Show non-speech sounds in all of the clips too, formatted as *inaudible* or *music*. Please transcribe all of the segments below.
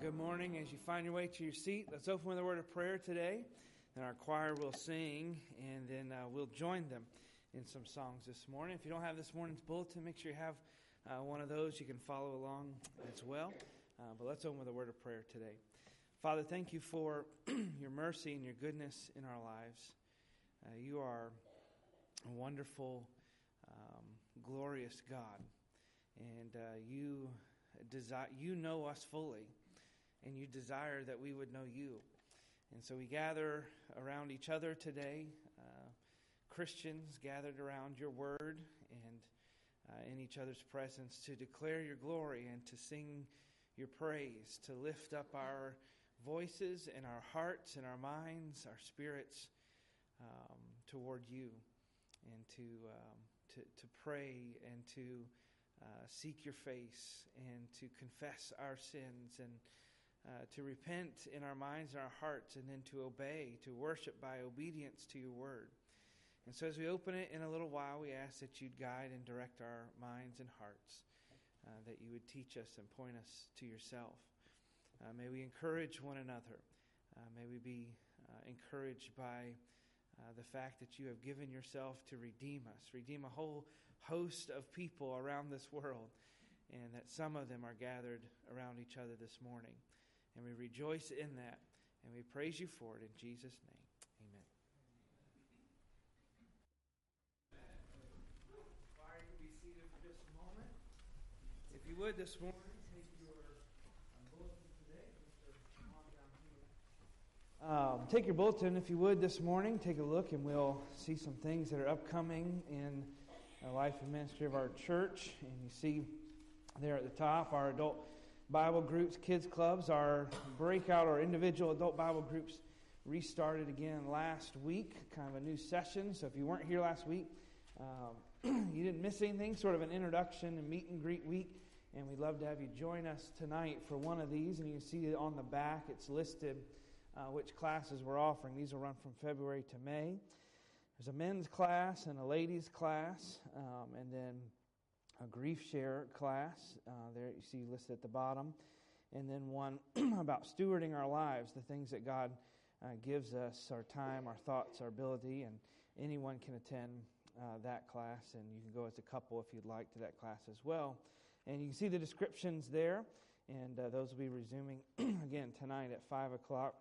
good morning. As you find your way to your seat, let's open with a word of prayer today. And our choir will sing, and then uh, we'll join them in some songs this morning. If you don't have this morning's bulletin, make sure you have uh, one of those. You can follow along as well. Uh, but let's open with a word of prayer today. Father, thank you for *clears throat* your mercy and your goodness in our lives. Uh, you are a wonderful, um, glorious God, and uh, you desire you know us fully and you desire that we would know you. And so we gather around each other today, uh, Christians gathered around your word and uh, in each other's presence to declare your glory and to sing your praise, to lift up our voices and our hearts and our minds, our spirits um, toward you, and to, um, to, to pray and to uh, seek your face and to confess our sins and uh, to repent in our minds and our hearts, and then to obey, to worship by obedience to your word. And so, as we open it in a little while, we ask that you'd guide and direct our minds and hearts, uh, that you would teach us and point us to yourself. Uh, may we encourage one another. Uh, may we be uh, encouraged by uh, the fact that you have given yourself to redeem us, redeem a whole host of people around this world, and that some of them are gathered around each other this morning. And we rejoice in that. And we praise you for it in Jesus' name. Amen. Choir, you be seated for just a moment. If you would this morning, take your bulletin today. Um, take your bulletin, if you would, this morning. Take a look, and we'll see some things that are upcoming in the life and ministry of our church. And you see there at the top our adult Bible groups, kids clubs, our breakout or individual adult Bible groups restarted again last week, kind of a new session. So if you weren't here last week, um, *clears throat* you didn't miss anything, sort of an introduction and meet and greet week. And we'd love to have you join us tonight for one of these. And you can see on the back, it's listed uh, which classes we're offering. These will run from February to May. There's a men's class and a ladies' class, um, and then a grief share class. Uh, there you see listed at the bottom. And then one *clears throat* about stewarding our lives, the things that God uh, gives us, our time, our thoughts, our ability, and anyone can attend uh, that class. And you can go as a couple if you'd like to that class as well. And you can see the descriptions there, and uh, those will be resuming *clears throat* again tonight at 5 o'clock.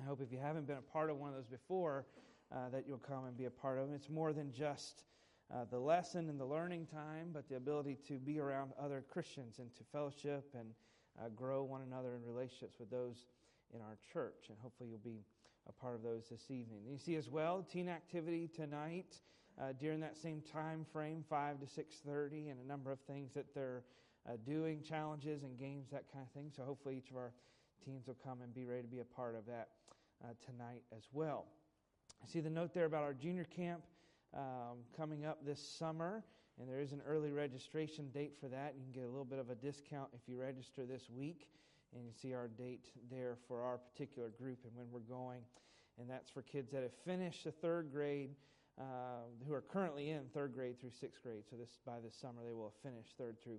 I hope if you haven't been a part of one of those before, uh, that you'll come and be a part of them. It's more than just uh, the lesson and the learning time, but the ability to be around other Christians and to fellowship and uh, grow one another in relationships with those in our church. And hopefully you'll be a part of those this evening. You see as well teen activity tonight uh, during that same time frame, five to six thirty, and a number of things that they're uh, doing, challenges and games, that kind of thing. So hopefully each of our teens will come and be ready to be a part of that uh, tonight as well. I see the note there about our junior camp um, coming up this summer, and there is an early registration date for that. You can get a little bit of a discount if you register this week, and you see our date there for our particular group and when we're going. And that's for kids that have finished the third grade, uh, who are currently in third grade through sixth grade. So this by this summer they will have finished third through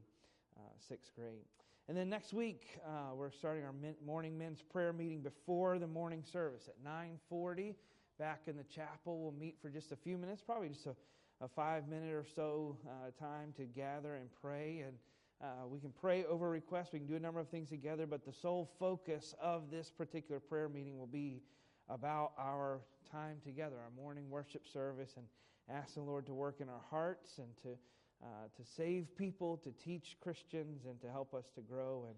uh, sixth grade. And then next week uh, we're starting our morning men's prayer meeting before the morning service at 9:40 back in the chapel. We'll meet for just a few minutes, probably just a, a five minute or so uh, time to gather and pray. And uh, we can pray over requests. We can do a number of things together, but the sole focus of this particular prayer meeting will be about our time together, our morning worship service, and ask the Lord to work in our hearts and to, uh, to save people, to teach Christians, and to help us to grow and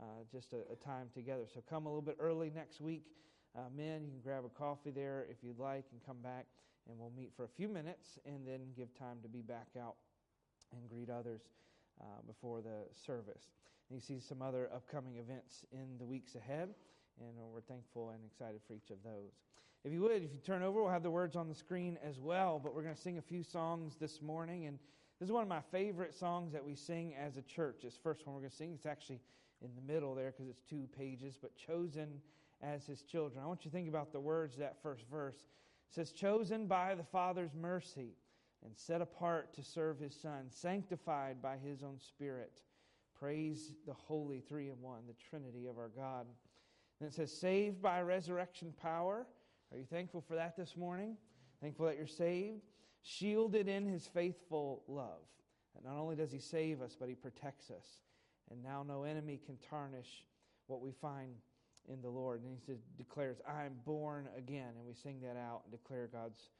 uh, just a, a time together. So come a little bit early next week uh, men, you can grab a coffee there if you'd like and come back, and we'll meet for a few minutes and then give time to be back out and greet others uh, before the service. And you see some other upcoming events in the weeks ahead, and we're thankful and excited for each of those. If you would, if you turn over, we'll have the words on the screen as well, but we're going to sing a few songs this morning, and this is one of my favorite songs that we sing as a church. This first one we're going to sing, it's actually in the middle there because it's two pages, but Chosen as his children. I want you to think about the words that first verse. It says, Chosen by the Father's mercy and set apart to serve his Son, sanctified by his own Spirit, Praise the Holy Three in One, the Trinity of our God. And it says, saved by resurrection power. Are you thankful for that this morning? Thankful that you're saved? Shielded in his faithful love. That not only does he save us, but he protects us. And now no enemy can tarnish what we find in the Lord. And he says, declares, I am born again. And we sing that out and declare God's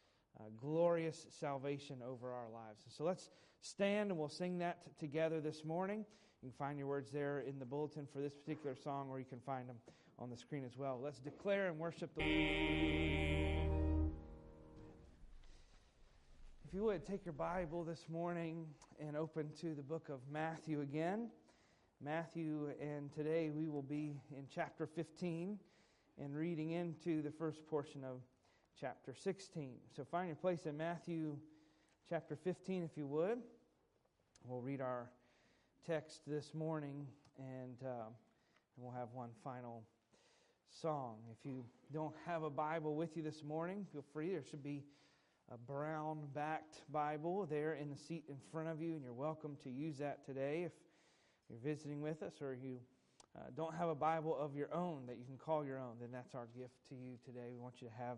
uh, glorious salvation over our lives. So let's stand and we'll sing that t- together this morning. You can find your words there in the bulletin for this particular song, or you can find them on the screen as well. Let's declare and worship the Lord. If you would, take your Bible this morning and open to the book of Matthew again. Matthew, and today we will be in chapter 15 and reading into the first portion of chapter 16. So find your place in Matthew chapter 15, if you would. We'll read our text this morning, and, uh, and we'll have one final song. If you don't have a Bible with you this morning, feel free. There should be a brown backed Bible there in the seat in front of you, and you're welcome to use that today if you're visiting with us or you uh, don't have a Bible of your own that you can call your own, then that's our gift to you today. We want you to have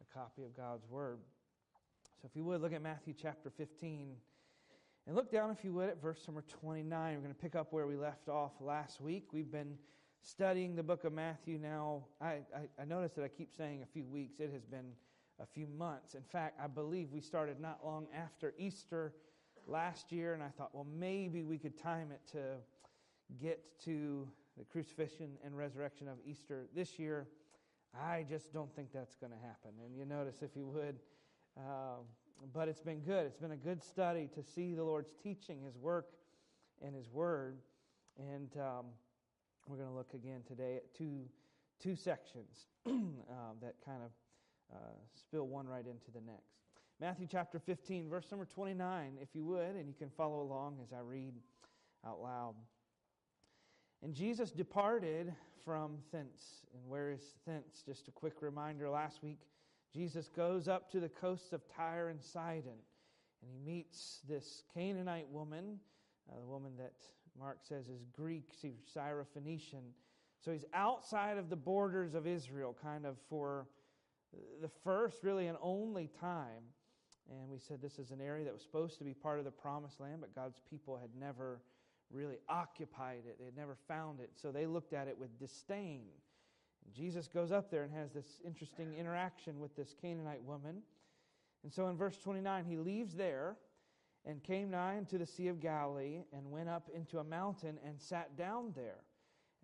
a copy of God's Word. So if you would, look at Matthew chapter 15. And look down, if you would, at verse number 29. We're going to pick up where we left off last week. We've been studying the book of Matthew now. I, I, I noticed that I keep saying a few weeks. It has been a few months. In fact, I believe we started not long after Easter last year, and I thought, well, maybe we could time it to get to the crucifixion and resurrection of Easter this year. I just don't think that's going to happen. And you notice, if you would, uh, but it's been good. It's been a good study to see the Lord's teaching, His work, and His Word. And um, we're going to look again today at two, two sections *clears throat* um, that kind of uh, spill one right into the next. Matthew chapter 15, verse number 29, if you would, and you can follow along as I read out loud. And Jesus departed from thence. And where is thence? Just a quick reminder last week, Jesus goes up to the coasts of Tyre and Sidon, and he meets this Canaanite woman, uh, the woman that Mark says is Greek, Syrophoenician. So he's outside of the borders of Israel, kind of for the first, really, and only time. And we said this is an area that was supposed to be part of the promised land, but God's people had never really occupied it. They had never found it. So they looked at it with disdain. And Jesus goes up there and has this interesting interaction with this Canaanite woman. And so in verse 29, he leaves there and came nigh unto the Sea of Galilee and went up into a mountain and sat down there.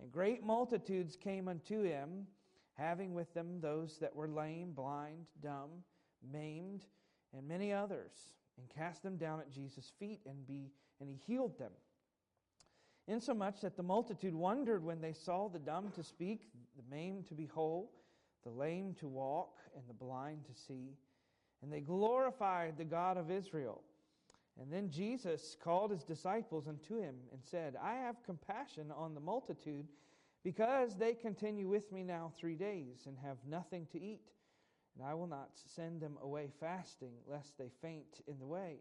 And great multitudes came unto him, having with them those that were lame, blind, dumb, maimed, and many others, and cast them down at Jesus' feet, and, be, and he healed them insomuch that the multitude wondered when they saw the dumb to speak, the maimed to be whole, the lame to walk, and the blind to see. And they glorified the God of Israel. And then Jesus called his disciples unto him and said, I have compassion on the multitude, because they continue with me now three days and have nothing to eat. And I will not send them away fasting, lest they faint in the way.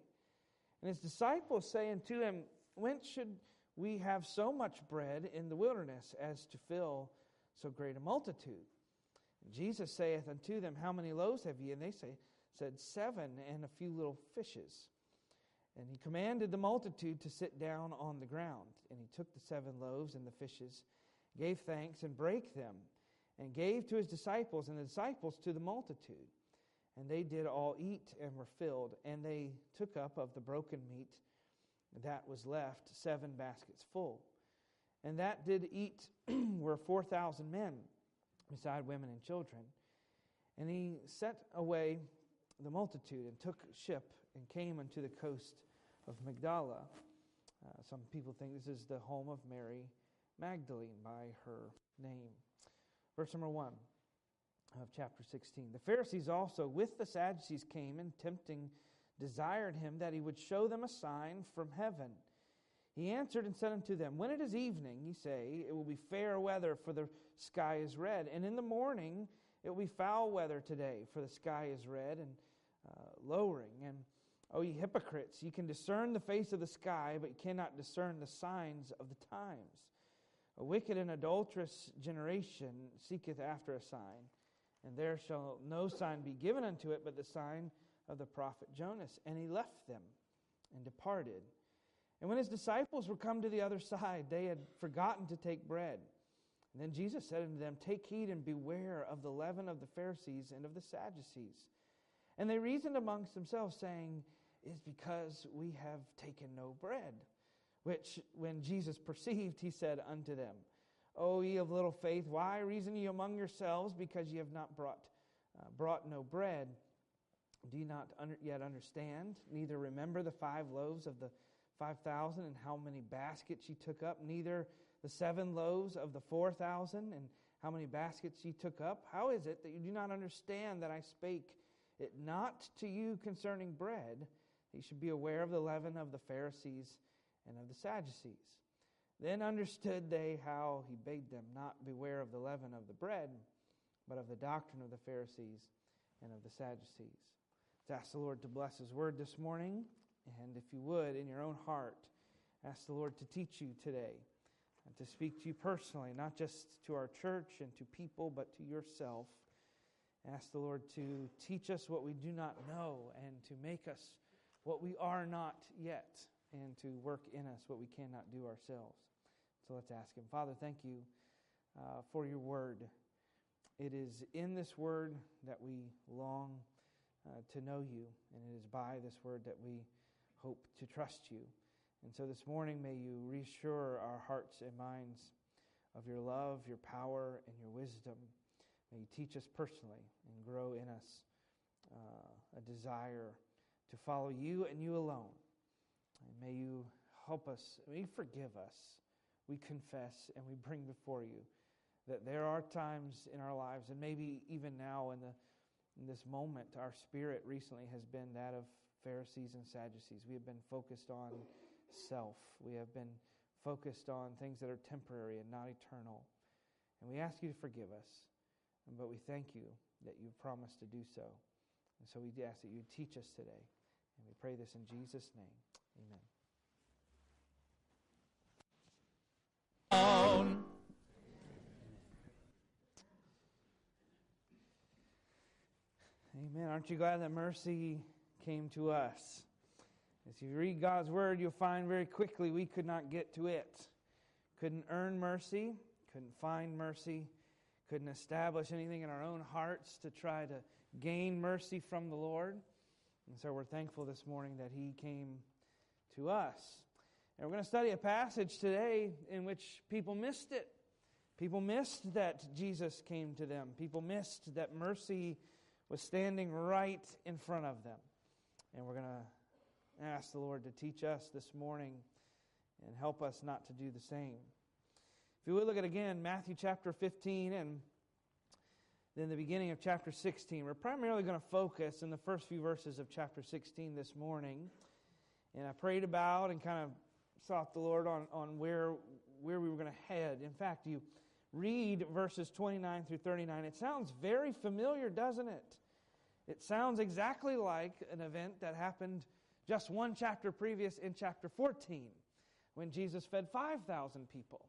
And his disciples say unto him, Whence should we have so much bread in the wilderness as to fill so great a multitude. And Jesus saith unto them, How many loaves have ye? And they say, said, Seven, and a few little fishes. And he commanded the multitude to sit down on the ground. And he took the seven loaves and the fishes, gave thanks, and brake them, and gave to his disciples, and the disciples to the multitude. And they did all eat and were filled. And they took up of the broken meat that was left seven baskets full. And that did eat *clears throat* were 4,000 men, beside women and children. And he sent away the multitude and took ship and came unto the coast of Magdala. Uh, some people think this is the home of Mary Magdalene by her name. Verse number 1 of chapter 16. The Pharisees also with the Sadducees came and tempting desired him that he would show them a sign from heaven. He answered and said unto them, When it is evening, ye say, it will be fair weather, for the sky is red. And in the morning, it will be foul weather today, for the sky is red and uh, lowering. And O ye hypocrites, ye can discern the face of the sky, but you cannot discern the signs of the times. A wicked and adulterous generation seeketh after a sign, and there shall no sign be given unto it but the sign of the prophet Jonas. And he left them and departed. And when his disciples were come to the other side, they had forgotten to take bread. And then Jesus said unto them, Take heed and beware of the leaven of the Pharisees and of the Sadducees. And they reasoned amongst themselves, saying, Is because we have taken no bread. Which, when Jesus perceived, he said unto them, O ye of little faith, why reason ye among yourselves, because ye have not brought, uh, brought no bread? Do ye not under, yet understand? Neither remember the five loaves of the five thousand and how many baskets ye took up, neither the seven loaves of the four thousand and how many baskets ye took up? How is it that you do not understand that I spake it not to you concerning bread? That you should be aware of the leaven of the Pharisees and of the Sadducees. Then understood they how he bade them not beware of the leaven of the bread, but of the doctrine of the Pharisees and of the Sadducees. Let's ask the Lord to bless his word this morning. And if you would, in your own heart, ask the Lord to teach you today and to speak to you personally, not just to our church and to people, but to yourself. Ask the Lord to teach us what we do not know and to make us what we are not yet and to work in us what we cannot do ourselves. So let's ask Him. Father, thank you uh, for your word. It is in this word that we long uh, to know you, and it is by this word that we hope to trust you. And so this morning, may you reassure our hearts and minds of your love, your power, and your wisdom. May you teach us personally and grow in us uh, a desire to follow you and you alone. And may you help us, may you forgive us. We confess and we bring before you that there are times in our lives, and maybe even now in, the, in this moment, our spirit recently has been that of Pharisees and Sadducees. We have been focused on self, we have been focused on things that are temporary and not eternal. And we ask you to forgive us, but we thank you that you've promised to do so. And so we ask that you teach us today. And we pray this in Jesus' name. Amen. Amen. Aren't you glad that mercy came to us? As you read God's word, you'll find very quickly we could not get to it. Couldn't earn mercy, couldn't find mercy, couldn't establish anything in our own hearts to try to gain mercy from the Lord. And so we're thankful this morning that He came to us. And we're going to study a passage today in which people missed it. People missed that Jesus came to them. People missed that mercy was standing right in front of them. And we're going to ask the Lord to teach us this morning and help us not to do the same. If you would look at again Matthew chapter 15 and then the beginning of chapter 16. We're primarily going to focus in the first few verses of chapter 16 this morning. And I prayed about and kind of sought the Lord on, on where, where we were going to head. In fact, you read verses 29 through 39. It sounds very familiar, doesn't it? It sounds exactly like an event that happened just one chapter previous in chapter 14 when Jesus fed 5,000 people.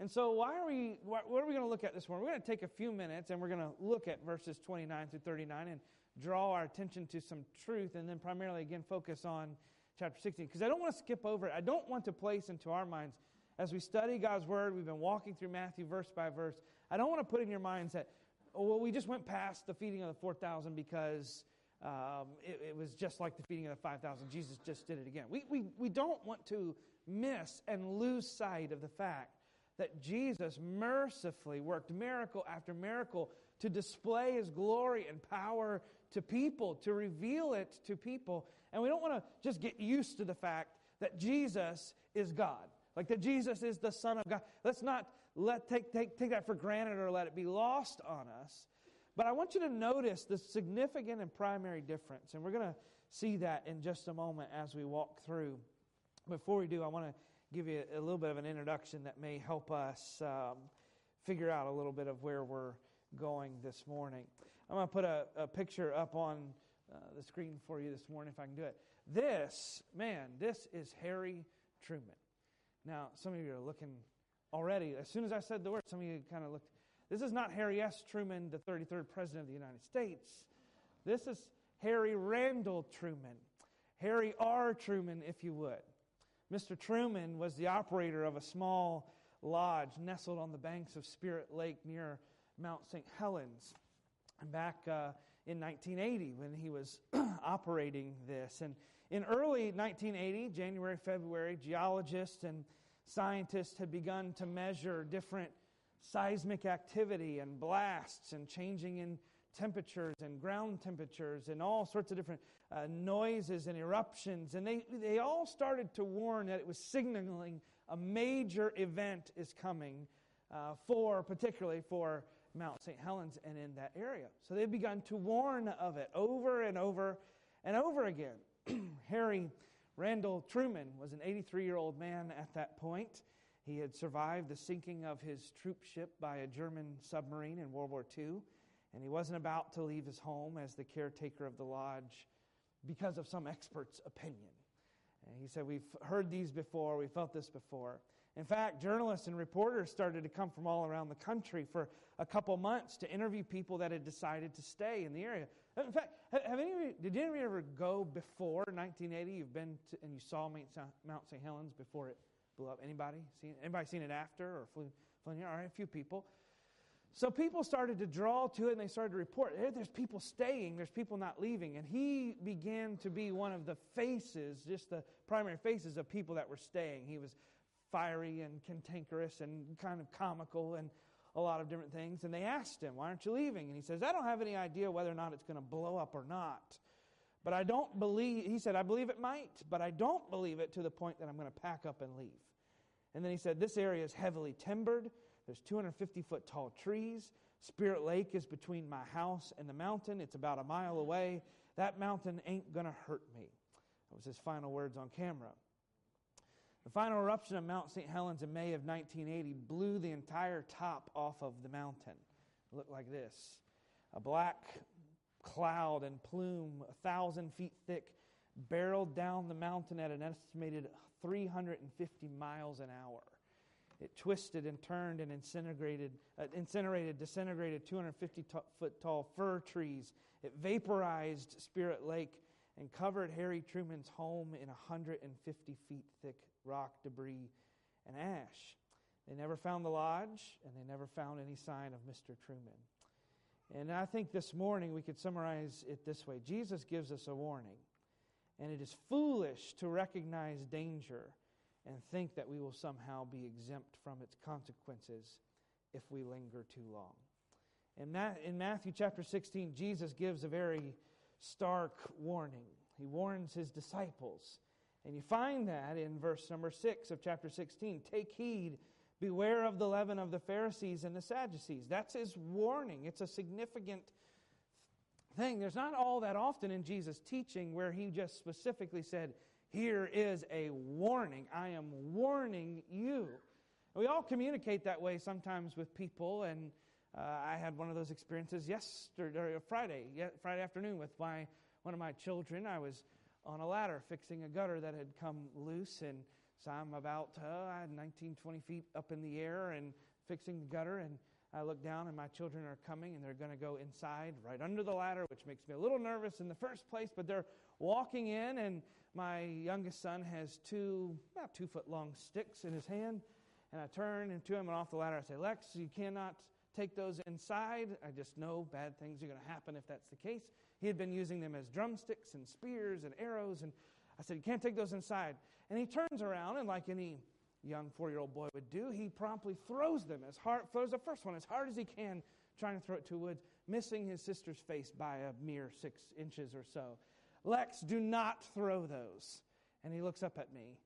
And so, why are we, what are we going to look at this morning? We're going to take a few minutes and we're going to look at verses 29 through 39 and draw our attention to some truth and then primarily again focus on chapter 16. Because I don't want to skip over it. I don't want to place into our minds, as we study God's word, we've been walking through Matthew verse by verse. I don't want to put in your minds that, oh, well, we just went past the feeding of the 4,000 because um, it, it, was just like the feeding of the 5,000. Jesus just did it again. We, we, we don't want to miss and lose sight of the fact that Jesus mercifully worked miracle after miracle to display his glory and power to people, to reveal it to people. And we don't want to just get used to the fact that Jesus is God. Like that Jesus is the Son of God. Let's not let take, take, take that for granted or let it be lost on us. But I want you to notice the significant and primary difference. And we're going to see that in just a moment as we walk through. Before we do, I want to give you a little bit of an introduction that may help us um, figure out a little bit of where we're going this morning. I'm going to put a, a picture up on uh, the screen for you this morning if I can do it. This, man, this is Harry Truman. Now, some of you are looking already. As soon as I said the word, some of you kind of looked. This is not Harry S. Truman, the 33rd President of the United States. This is Harry Randall Truman. Harry R. Truman, if you would. Mr. Truman was the operator of a small lodge nestled on the banks of Spirit Lake near Mount St. Helens. Back uh, in 1980, when he was *clears throat* operating this. And in early 1980, January, February, geologists and scientists had begun to measure different seismic activity and blasts and changing in temperatures and ground temperatures and all sorts of different uh, noises and eruptions. And they, they all started to warn that it was signaling a major event is coming uh, for, particularly for Mount St. Helens and in that area. So they've begun to warn of it over and over and over again. *clears throat* Harry Randall Truman was an 83 year old man at that point. He had survived the sinking of his troop ship by a German submarine in World War II, and he wasn't about to leave his home as the caretaker of the lodge because of some expert's opinion. And he said, We've heard these before, we felt this before. In fact, journalists and reporters started to come from all around the country for a couple months to interview people that had decided to stay in the area. In fact, have any of you, did any of you ever go before 1980? You've been to, and you saw Mount St. Helens before it blew up. Anybody seen Anybody seen it after or flew, flew All right, a few people. So people started to draw to it and they started to report there's people staying, there's people not leaving. And he began to be one of the faces, just the primary faces of people that were staying. He was fiery and cantankerous and kind of comical and a lot of different things. And they asked him, Why aren't you leaving? And he says, I don't have any idea whether or not it's going to blow up or not. But I don't believe, he said, I believe it might, but I don't believe it to the point that I'm going to pack up and leave. And then he said, This area is heavily timbered. There's 250 foot tall trees. Spirit Lake is between my house and the mountain. It's about a mile away. That mountain ain't going to hurt me. That was his final words on camera. The final eruption of Mount St. Helens in May of 1980 blew the entire top off of the mountain. It looked like this a black cloud and plume, a thousand feet thick, barreled down the mountain at an estimated 350 miles an hour. It twisted and turned and incinerated, uh, incinerated, disintegrated 250 t- foot tall fir trees. It vaporized Spirit Lake and covered Harry Truman's home in 150 feet thick rock, debris, and ash. They never found the lodge, and they never found any sign of Mr. Truman. And I think this morning we could summarize it this way Jesus gives us a warning, and it is foolish to recognize danger and think that we will somehow be exempt from its consequences if we linger too long. In, in Matthew chapter 16, Jesus gives a very stark warning. He warns his disciples and you find that in verse number 6 of chapter 16. Take heed, beware of the leaven of the Pharisees and the Sadducees. That's his warning. It's a significant thing. There's not all that often in Jesus' teaching where he just specifically said, Here is a warning. I am warning you. we all communicate that way sometimes with people, and uh, I had one of those experiences yesterday, Friday, Friday afternoon with my one of my children. I was on a ladder fixing a gutter that had come loose. And so I'm about uh, 19, 20 feet up in the air and fixing the gutter. And I look down, and my children are coming, and they're going to go inside right under the ladder, which makes me a little nervous in the first place. But they're walking in, and my youngest son has two, about two foot long sticks in his hand. And I turn to him and off the ladder. I say, Lex, you cannot take those inside. I just know bad things are going to happen if that's the case. He had been using them as drumsticks and spears and arrows. And I said, You can't take those inside. And he turns around, and like any young four year old boy would do, he promptly throws them as hard, throws the first one as hard as he can, trying to throw it to woods, missing his sister's face by a mere six inches or so. Lex, do not throw those. And he looks up at me,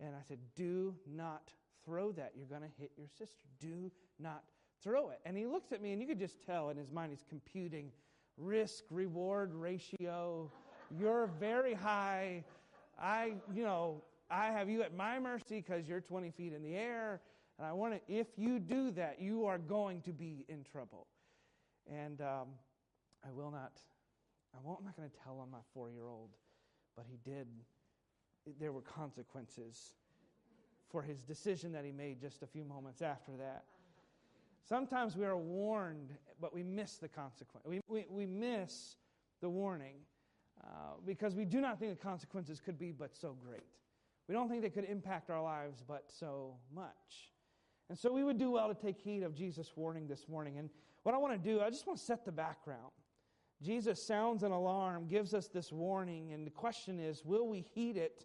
and I said, Do not throw that. You're going to hit your sister. Do not throw it. And he looks at me, and you could just tell in his mind he's computing risk reward ratio. You're very high. I, you know, I have you at my mercy because you're 20 feet in the air. And I want to, if you do that, you are going to be in trouble. And um, I will not, I won't, I'm not going to tell on my four year old but he did, there were consequences for his decision that he made just a few moments after that. Sometimes we are warned, but we miss the consequence. We, we, we miss the warning uh, because we do not think the consequences could be but so great. We don't think they could impact our lives but so much. And so we would do well to take heed of Jesus' warning this morning. And what I want to do, I just want to set the background. Jesus sounds an alarm, gives us this warning, and the question is will we heed it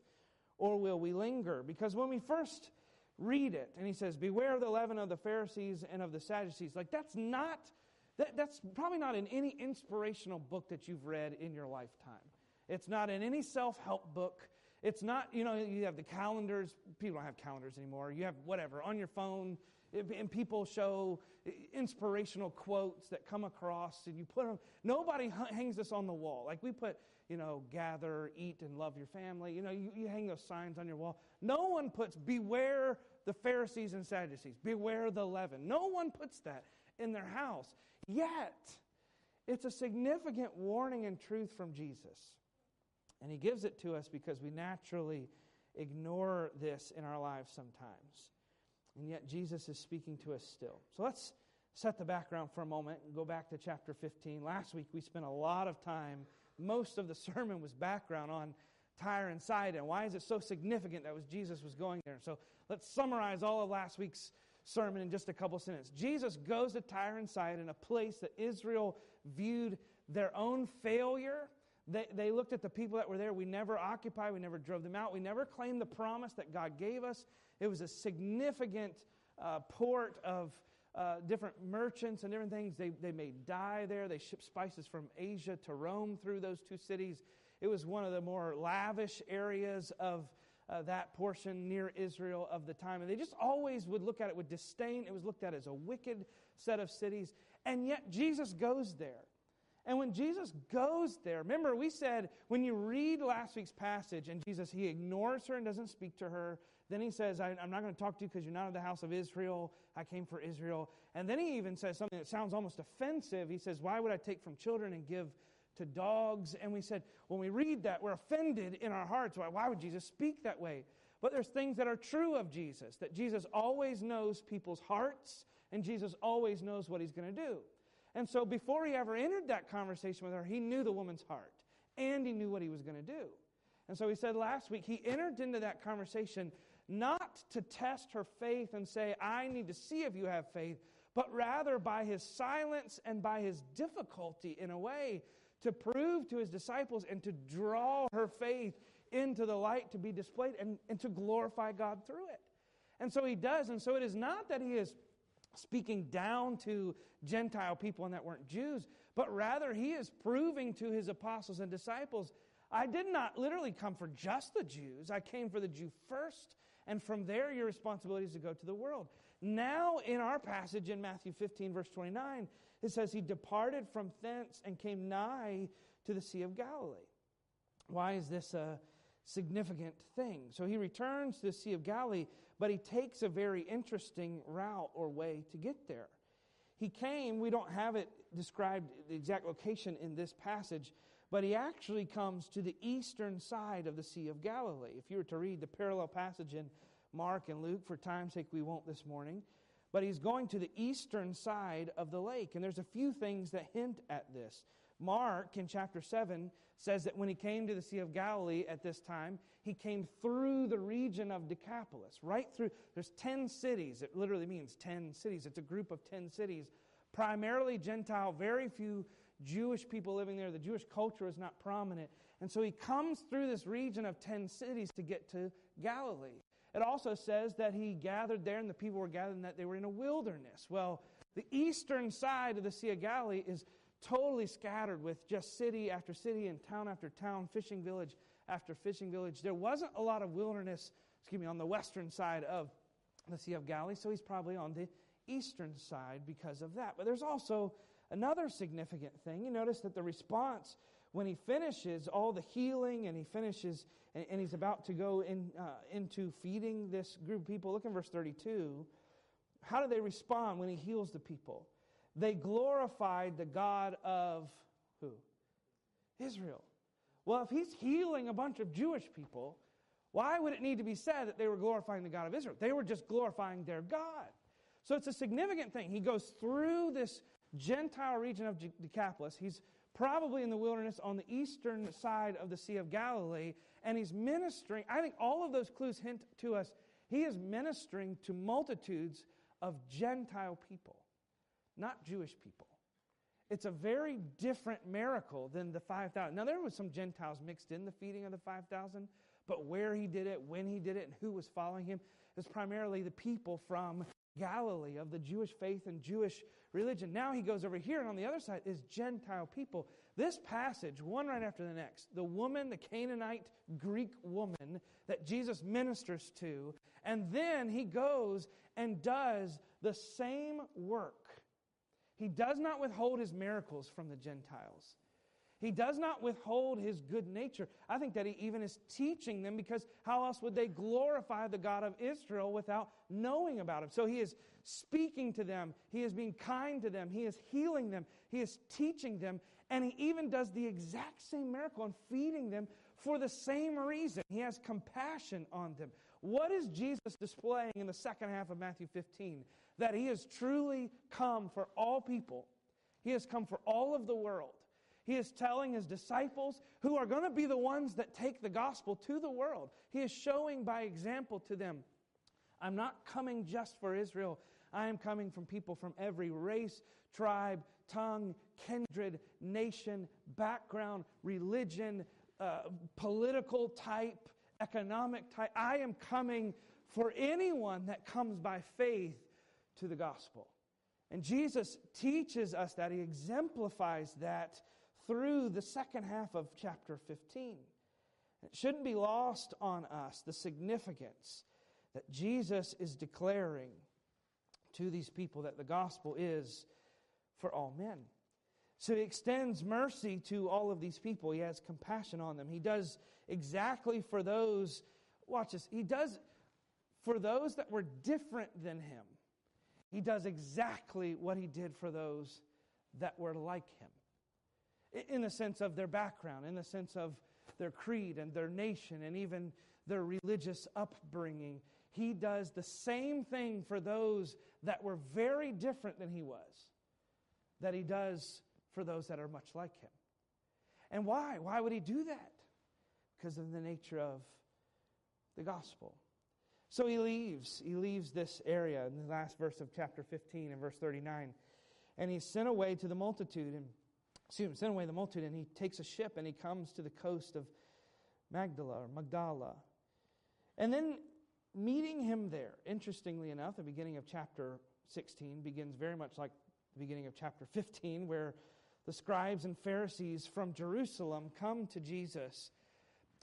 or will we linger? Because when we first read it, and he says, Beware of the leaven of the Pharisees and of the Sadducees, like that's not, that, that's probably not in any inspirational book that you've read in your lifetime. It's not in any self help book. It's not, you know, you have the calendars. People don't have calendars anymore. You have whatever on your phone, and people show inspirational quotes that come across, and you put them. Nobody hangs this on the wall. Like we put, you know, gather, eat, and love your family. You know, you, you hang those signs on your wall. No one puts, beware the Pharisees and Sadducees, beware the leaven. No one puts that in their house. Yet, it's a significant warning and truth from Jesus. And he gives it to us because we naturally ignore this in our lives sometimes. And yet Jesus is speaking to us still. So let's set the background for a moment and go back to chapter 15. Last week we spent a lot of time, most of the sermon was background on Tyre and Sidon. Why is it so significant that was Jesus was going there? So let's summarize all of last week's sermon in just a couple sentences. Jesus goes to Tyre and Sidon, a place that Israel viewed their own failure they, they looked at the people that were there. We never occupied, we never drove them out, we never claimed the promise that God gave us. It was a significant uh, port of uh, different merchants and different things. They, they made dye there, they shipped spices from Asia to Rome through those two cities. It was one of the more lavish areas of uh, that portion near Israel of the time. And they just always would look at it with disdain. It was looked at as a wicked set of cities. And yet Jesus goes there. And when Jesus goes there, remember we said when you read last week's passage and Jesus, he ignores her and doesn't speak to her. Then he says, I'm not going to talk to you because you're not of the house of Israel. I came for Israel. And then he even says something that sounds almost offensive. He says, Why would I take from children and give to dogs? And we said, when we read that, we're offended in our hearts. Why, why would Jesus speak that way? But there's things that are true of Jesus, that Jesus always knows people's hearts, and Jesus always knows what he's going to do. And so before he ever entered that conversation with her, he knew the woman's heart and he knew what he was going to do. And so he said last week, he entered into that conversation not to test her faith and say, I need to see if you have faith, but rather by his silence and by his difficulty in a way to prove to his disciples and to draw her faith into the light to be displayed and, and to glorify God through it. And so he does. And so it is not that he is speaking down to Gentile people and that weren't Jews, but rather he is proving to his apostles and disciples I did not literally come for just the Jews. I came for the Jew first, and from there, your responsibility is to go to the world. Now, in our passage in Matthew 15, verse 29, it says, He departed from thence and came nigh to the Sea of Galilee. Why is this a significant thing. So he returns to the Sea of Galilee, but he takes a very interesting route or way to get there. He came, we don't have it described, the exact location in this passage, but he actually comes to the eastern side of the Sea of Galilee. If you were to read the parallel passage in Mark and Luke, for time's sake, we won't this morning. But he's going to the eastern side of the lake, and there's a few things that hint at this. Mark in chapter 7 says that when he came to the Sea of Galilee at this time, he came through the region of Decapolis, right through. There's 10 cities. It literally means 10 cities. It's a group of 10 cities, primarily Gentile, very few Jewish people living there. The Jewish culture is not prominent. And so he comes through this region of 10 cities to get to Galilee. It also says that he gathered there and the people were gathered and that they were in a wilderness. Well, the eastern side of the Sea of Galilee is totally scattered with just city after city and town after town, fishing village after fishing village. There wasn't a lot of wilderness, excuse me, on the western side of the Sea of Galilee, so he's probably on the eastern side because of that. But there's also another significant thing. You notice that the response when he finishes all the healing and he finishes and, and he's about to go in, uh, into feeding this group of people, look in verse 32. How do they respond when he heals the people? They glorified the God of who? Israel. Well, if he's healing a bunch of Jewish people, why would it need to be said that they were glorifying the God of Israel? They were just glorifying their God. So it's a significant thing. He goes through this Gentile region of Decapolis. He's probably in the wilderness on the eastern side of the Sea of Galilee, and he's ministering. I think all of those clues hint to us he is ministering to multitudes of Gentile people, not Jewish people. It's a very different miracle than the 5,000. Now, there was some Gentiles mixed in the feeding of the 5,000, but where he did it, when he did it, and who was following him is primarily the people from Galilee of the Jewish faith and Jewish religion. Now he goes over here, and on the other side is Gentile people. This passage, one right after the next, the woman, the Canaanite Greek woman that Jesus ministers to, and then he goes and does the same work. He does not withhold his miracles from the Gentiles. He does not withhold his good nature. I think that he even is teaching them because how else would they glorify the God of Israel without knowing about him? So he is speaking to them, he is being kind to them, he is healing them, he is teaching them, and he even does the exact same miracle in feeding them for the same reason. He has compassion on them. What is Jesus displaying in the second half of Matthew 15? That he has truly come for all people, he has come for all of the world. He is telling his disciples, who are going to be the ones that take the gospel to the world, he is showing by example to them I'm not coming just for Israel. I am coming from people from every race, tribe, tongue, kindred, nation, background, religion, uh, political type, economic type. I am coming for anyone that comes by faith to the gospel. And Jesus teaches us that, he exemplifies that through the second half of chapter 15. It shouldn't be lost on us the significance that Jesus is declaring to these people that the gospel is for all men. So he extends mercy to all of these people. He has compassion on them. He does exactly for those, watch this, he does for those that were different than him. He does exactly what he did for those that were like him in the sense of their background, in the sense of their creed and their nation and even their religious upbringing. He does the same thing for those that were very different than he was, that he does for those that are much like him. And why? Why would he do that? Because of the nature of the gospel. So he leaves. He leaves this area in the last verse of chapter 15 and verse 39. And he's sent away to the multitude and excuse me, sent away the multitude, and he takes a ship and he comes to the coast of Magdala or Magdala. And then meeting him there, interestingly enough, the beginning of chapter 16 begins very much like the beginning of chapter 15, where the scribes and Pharisees from Jerusalem come to Jesus.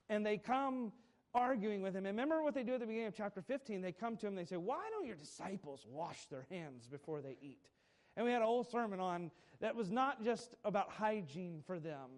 And they come arguing with him. And remember what they do at the beginning of chapter 15? They come to him, they say, Why don't your disciples wash their hands before they eat? And we had a whole sermon on that was not just about hygiene for them.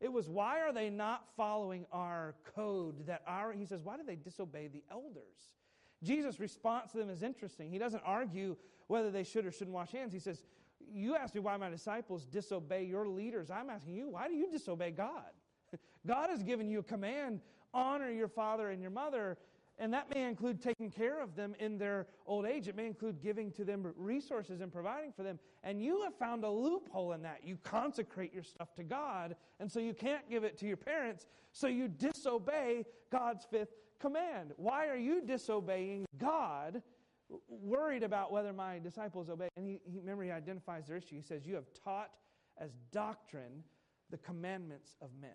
It was why are they not following our code that our he says why do they disobey the elders? Jesus' response to them is interesting. He doesn't argue whether they should or shouldn't wash hands. He says, "You ask me why my disciples disobey your leaders. I'm asking you, why do you disobey God? *laughs* God has given you a command, honor your father and your mother." And that may include taking care of them in their old age. It may include giving to them resources and providing for them. And you have found a loophole in that. You consecrate your stuff to God, and so you can't give it to your parents, so you disobey God's fifth command. Why are you disobeying God, worried about whether my disciples obey? And he, he remember, he identifies their issue. He says, You have taught as doctrine the commandments of men.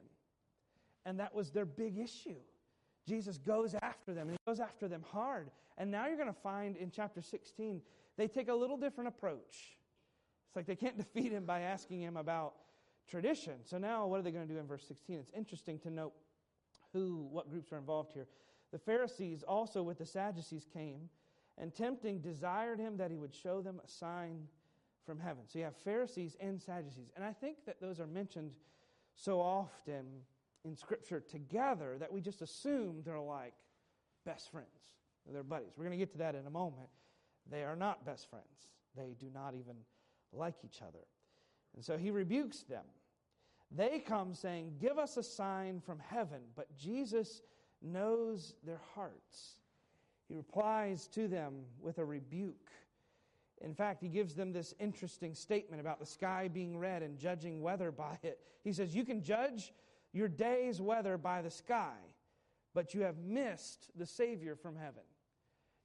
And that was their big issue. Jesus goes after them, and he goes after them hard. And now you're going to find in chapter 16, they take a little different approach. It's like they can't *laughs* defeat him by asking him about tradition. So now what are they going to do in verse 16? It's interesting to note who, what groups are involved here. The Pharisees also with the Sadducees came, and tempting desired him that he would show them a sign from heaven. So you have Pharisees and Sadducees. And I think that those are mentioned so often in Scripture together that we just assume they're like best friends. They're buddies. We're going to get to that in a moment. They are not best friends, they do not even like each other. And so he rebukes them. They come saying, Give us a sign from heaven. But Jesus knows their hearts. He replies to them with a rebuke. In fact, he gives them this interesting statement about the sky being red and judging weather by it. He says, You can judge your day's weather by the sky, but you have missed the Savior from heaven.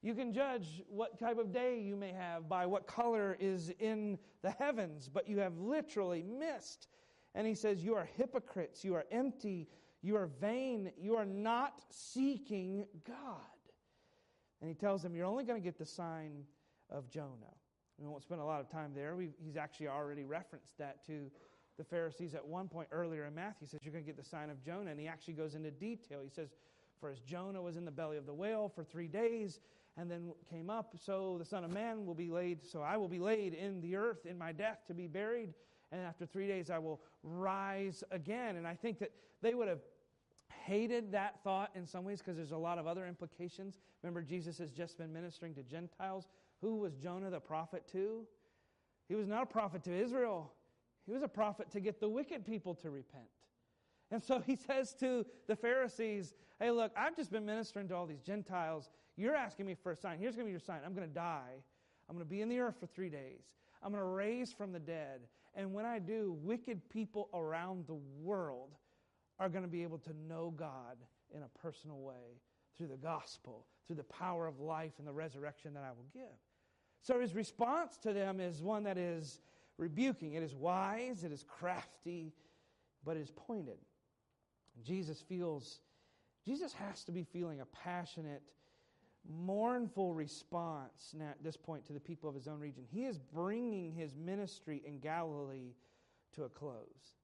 You can judge what type of day you may have by what color is in the heavens, but you have literally missed. And he says, You are hypocrites, you are empty, you are vain, you are not seeking God. And he tells them, You're only going to get the sign of Jonah. We won't spend a lot of time there. We've, he's actually already referenced that to the Pharisees at one point earlier in Matthew. He says, You're going to get the sign of Jonah. And he actually goes into detail. He says, For as Jonah was in the belly of the whale for three days and then came up, so the Son of Man will be laid, so I will be laid in the earth in my death to be buried. And after three days, I will rise again. And I think that they would have hated that thought in some ways because there's a lot of other implications. Remember, Jesus has just been ministering to Gentiles. Who was Jonah the prophet to? He was not a prophet to Israel, he was a prophet to get the wicked people to repent. And so he *laughs* says to the Pharisees, Hey, look, I've just been ministering to all these Gentiles. You're asking me for a sign. Here's going to be your sign. I'm going to die. I'm going to be in the earth for three days. I'm going to raise from the dead. And when I do, wicked people around the world are going to be able to know God in a personal way through the gospel, through the power of life and the resurrection that I will give. So his response to them is one that is rebuking. It is wise, it is crafty, but it is pointed. Jesus feels, Jesus has to be feeling a passionate, mournful response now at this point to the people of his own region. He is bringing his ministry in Galilee to a close.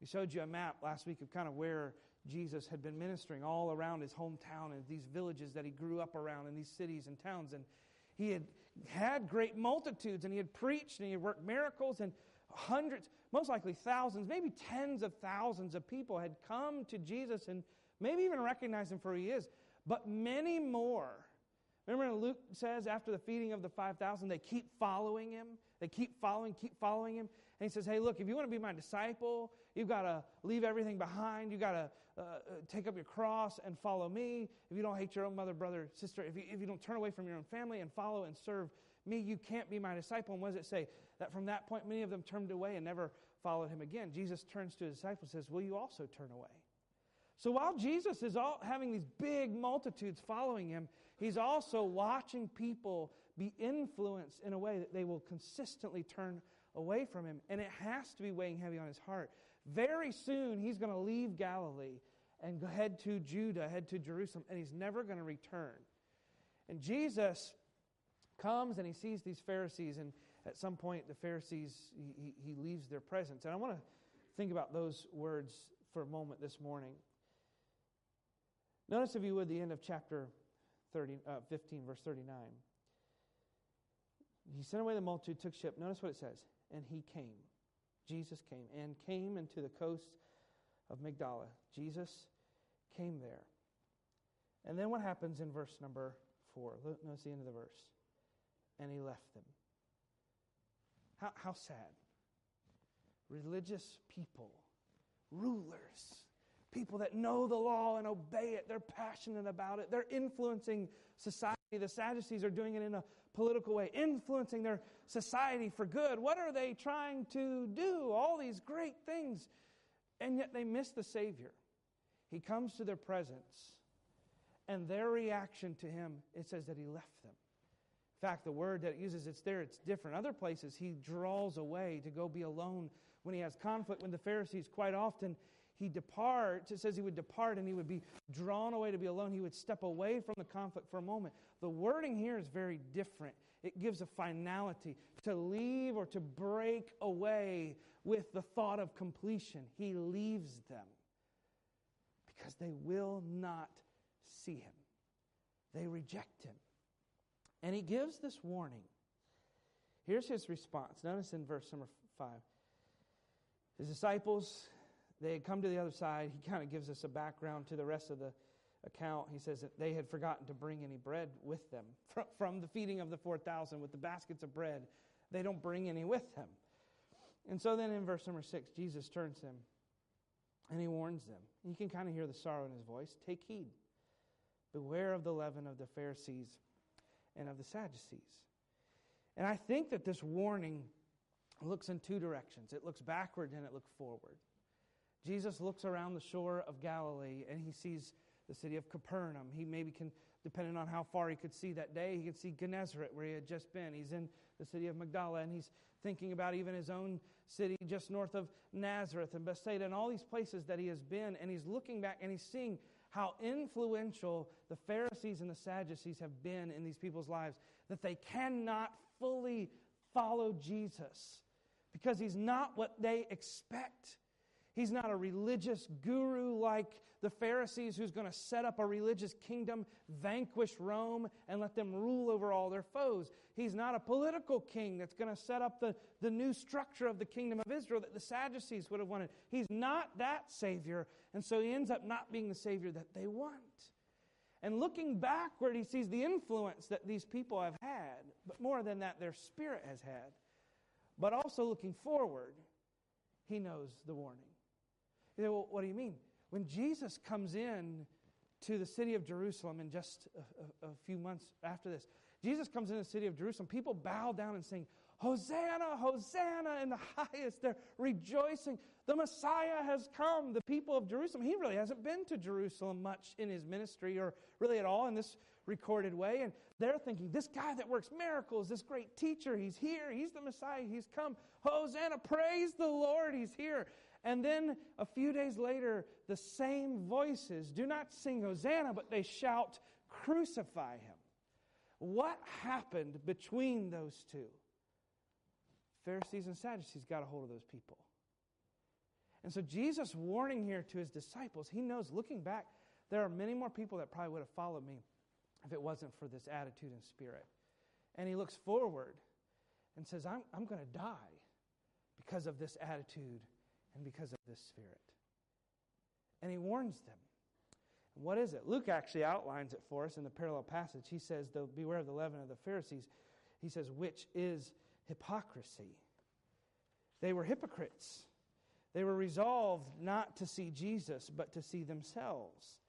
We showed you a map last week of kind of where Jesus had been ministering all around his hometown and these villages that he grew up around and these cities and towns. And he had had great multitudes and he had preached and he had worked miracles and hundreds, most likely thousands, maybe tens of thousands of people had come to Jesus and maybe even recognized him for who he is. But many more Remember Luke says after the feeding of the 5,000, they keep following him. They keep following, keep following him. And he says, Hey, look, if you want to be my disciple, you've got to leave everything behind. You've got to uh, uh, take up your cross and follow me. If you don't hate your own mother, brother, sister, if you, if you don't turn away from your own family and follow and serve me, you can't be my disciple. And what does it say? That from that point, many of them turned away and never followed him again. Jesus turns to his disciples and says, Will you also turn away? So while Jesus is all, having these big multitudes following him, he's also watching people be influenced in a way that they will consistently turn away from him. And it has to be weighing heavy on his heart. Very soon, he's going to leave Galilee and head to Judah, head to Jerusalem, and he's never going to return. And Jesus comes and he sees these Pharisees, and at some point, the Pharisees, he, he leaves their presence. And I want to think about those words for a moment this morning. Notice, if you would, the end of chapter 30, uh, 15, verse 39. He sent away the multitude, took ship. Notice what it says. And he came. Jesus came and came into the coast of Magdala. Jesus came there. And then what happens in verse number 4? Notice the end of the verse. And he left them. How, how sad. Religious people, rulers, people that know the law and obey it. They're passionate about it. They're influencing society. The Sadducees are doing it in a political way, influencing their society for good. What are they trying to do? All these great things. And yet they miss the Savior. He comes to their presence, and their reaction to him, it says that he left them. In fact, the word that it uses, it's there, it's different. Other places, he draws away to go be alone when he has conflict. When the Pharisees, quite often, he departs, it says he would depart and he would be drawn away to be alone. He would step away from the conflict for a moment. The wording here is very different. It gives a finality to leave or to break away with the thought of completion. He leaves them because they will not see him, they reject him. And he gives this warning. Here's his response. Notice in verse number five. His disciples they had come to the other side. He kind of gives us a background to the rest of the account. He says that they had forgotten to bring any bread with them from the feeding of the 4,000 with the baskets of bread. They don't bring any with them. And so then in verse number six, Jesus turns to him And he warns them. You can kind of hear the sorrow in his voice. Take heed. Beware of the leaven of the Pharisees and of the Sadducees. And I think that this warning looks in two directions it looks backward and it looks forward. Jesus looks around the shore of Galilee and he sees the city of Capernaum. He maybe can, depending on how far he could see that day, he could see Gennesaret where he had just been. He's in the city of Magdala and he's thinking about even his own city just north of Nazareth and Bethsaida and all these places that he has been. And he's looking back and he's seeing how influential the Pharisees and the Sadducees have been in these people's lives, that they cannot fully follow Jesus because he's not what they expect. He's not a religious guru like the Pharisees who's going to set up a religious kingdom, vanquish Rome, and let them rule over all their foes. He's not a political king that's going to set up the, the new structure of the kingdom of Israel that the Sadducees would have wanted. He's not that Savior, and so he ends up not being the Savior that they want. And looking backward, he sees the influence that these people have had, but more than that, their spirit has had. But also looking forward, he knows the warning. You say, well, what do you mean? When Jesus comes in to the city of Jerusalem in just a, a, a few months after this, Jesus comes in the city of Jerusalem. People bow down and sing, Hosanna, Hosanna in the *laughs* highest. They're rejoicing. The Messiah has come. The people of Jerusalem. He really hasn't been to Jerusalem much in his ministry or really at all in this recorded way. And they're thinking, this guy that works miracles, this great teacher, he's here. He's the Messiah. He's come. Hosanna, praise the Lord. He's here. And then a few days later, the same voices do not sing Hosanna, but they shout, Crucify him. What happened between those two? Pharisees and Sadducees got a hold of those people. And so Jesus warning here to his disciples, he knows looking back, there are many more people that probably would have followed me if it wasn't for this attitude and spirit. And he looks forward and says, I'm, I'm going to die because of this attitude and because of this spirit. And he warns them. what is it? Luke actually outlines it for us in the parallel passage. He says, Beware of the leaven of the Pharisees. He says, Which is hypocrisy. They were hypocrites. They were resolved not to see Jesus, but to see themselves.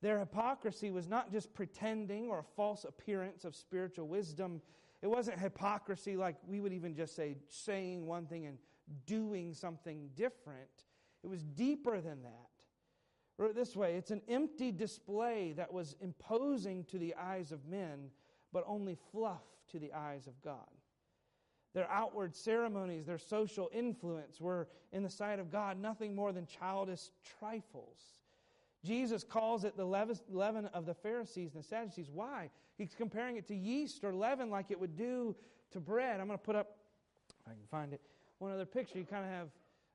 Their hypocrisy was not just pretending or a false appearance of spiritual wisdom. It wasn't hypocrisy like we would even just say saying one thing and doing something different. It was deeper than that. Wrote it this way it's an empty display that was imposing to the eyes of men, but only fluff to the eyes of God. Their outward ceremonies, their social influence were, in the sight of God, nothing more than childish trifles. Jesus calls it the leaven of the Pharisees and the Sadducees. Why? He's comparing it to yeast or leaven like it would do to bread. I'm going to put up, if I can find it, one other picture. You kind of have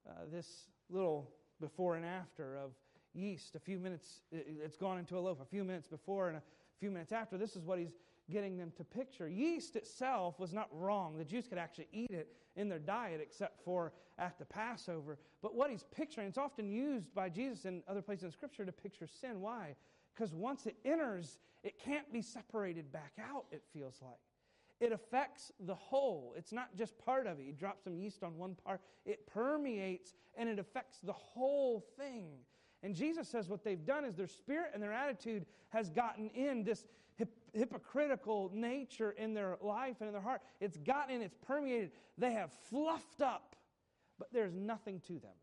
uh, this little before and after of yeast. A few minutes, it's gone into a loaf. A few minutes before and a few minutes after. This is what he's getting them to picture. Yeast itself was not wrong. The Jews could actually eat it in their diet except for at the Passover. But what he's picturing, it's often used by Jesus in other places in Scripture to picture sin. Why? Because once it enters, it can't be separated back out, it feels like. It affects the whole. It's not just part of it. You drop some yeast on one part, it permeates and it affects the whole thing. And Jesus says what they've done is their spirit and their attitude has gotten in this hip- hypocritical nature in their life and in their heart. It's gotten in, it's permeated. They have fluffed up, but there's nothing to them.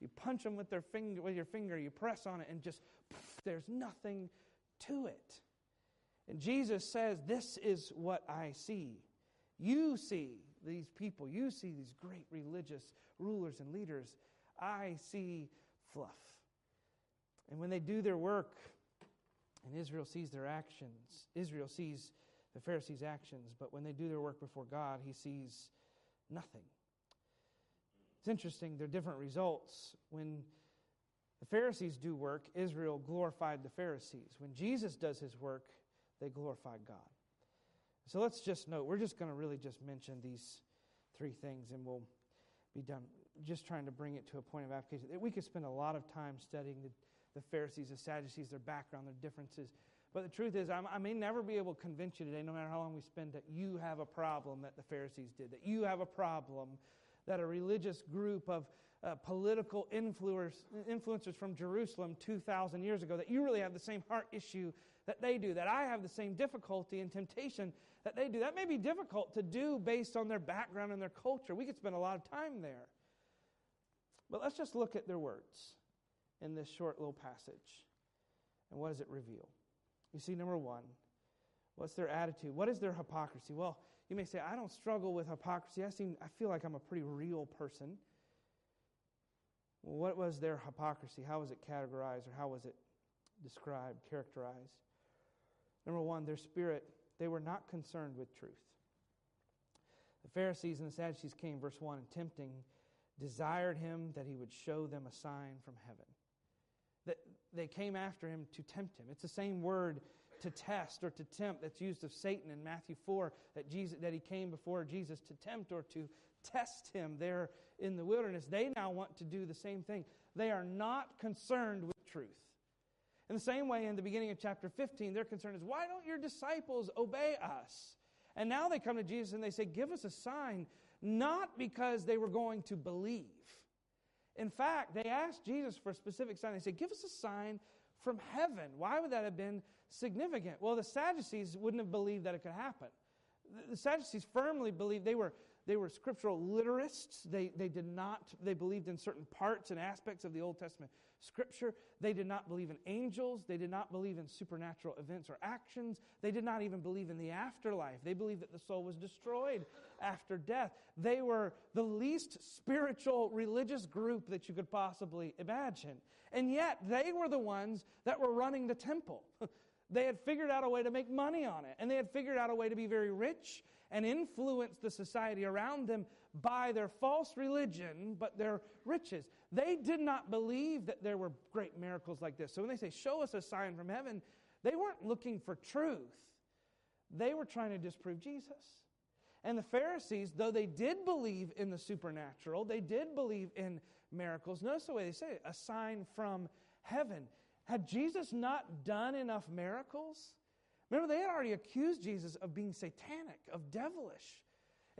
You punch them with, their finger, with your finger, you press on it, and just poof, there's nothing to it. And Jesus says, This is what I see. You see these people, you see these great religious rulers and leaders. I see fluff. And when they do their work, and Israel sees their actions, Israel sees the Pharisees' actions, but when they do their work before God, he sees nothing. It's interesting, they're different results. When the Pharisees do work, Israel glorified the Pharisees. When Jesus does his work, they glorified God. So let's just note, we're just going to really just mention these three things and we'll be done. Just trying to bring it to a point of application. We could spend a lot of time studying the the Pharisees, the Sadducees, their background, their differences. But the truth is, I may never be able to convince you today, no matter how long we spend, that you have a problem that the Pharisees did, that you have a problem that a religious group of, uh, political influencers from Jerusalem 2,000 years ago, that you really have the same heart issue that they do, that I have the same difficulty and temptation that they do. That may be difficult to do based on their background and their culture. We could spend a lot of time there. But let's just look at their words in this short little passage. And what does it reveal? You see, number one, what's their attitude? What is their hypocrisy? Well, you may say, I don't struggle with hypocrisy. I, seem, I feel like I'm a pretty real person. What was their hypocrisy? How was it categorized or how was it described, characterized? Number one, their spirit, they were not concerned with truth. The Pharisees and the Sadducees came, verse 1, and tempting, desired him that he would show them a sign from heaven. That they came after him to tempt him. It's the same word to test or to tempt that's used of Satan in Matthew 4 that Jesus that he came before Jesus to tempt or to test him there in the wilderness. They now want to do the same thing. They are not concerned with truth. In the same way, in the beginning of chapter 15, their concern is, why don't your disciples obey us? And now they come to Jesus and they say, Give us a sign, not because they were going to believe. In fact, they asked Jesus for a specific sign. They said, Give us a sign from heaven. Why would that have been significant? Well, the Sadducees wouldn't have believed that it could happen. The Sadducees firmly believed they were they were scriptural literalists. They, they did not, they believed in certain parts and aspects of the Old Testament scripture. They did not believe in angels. They did not believe in supernatural events or actions. They did not even believe in the afterlife. They believed that the soul was destroyed *laughs* after death. They were the least spiritual religious group that you could possibly imagine. And yet, they were the ones that were running the temple. *laughs* They had figured out a way to make money on it, and they had figured out a way to be very rich and influence the society around them by their false religion, but their riches. They did not believe that there were great miracles like this. So when they say, Show us a sign from heaven, they weren't looking for truth, they were trying to disprove Jesus. And the Pharisees, though they did believe in the supernatural, they did believe in miracles. Notice the way they say it a sign from heaven. Had Jesus not done enough miracles? Remember, they had already accused Jesus of being satanic, of devilish.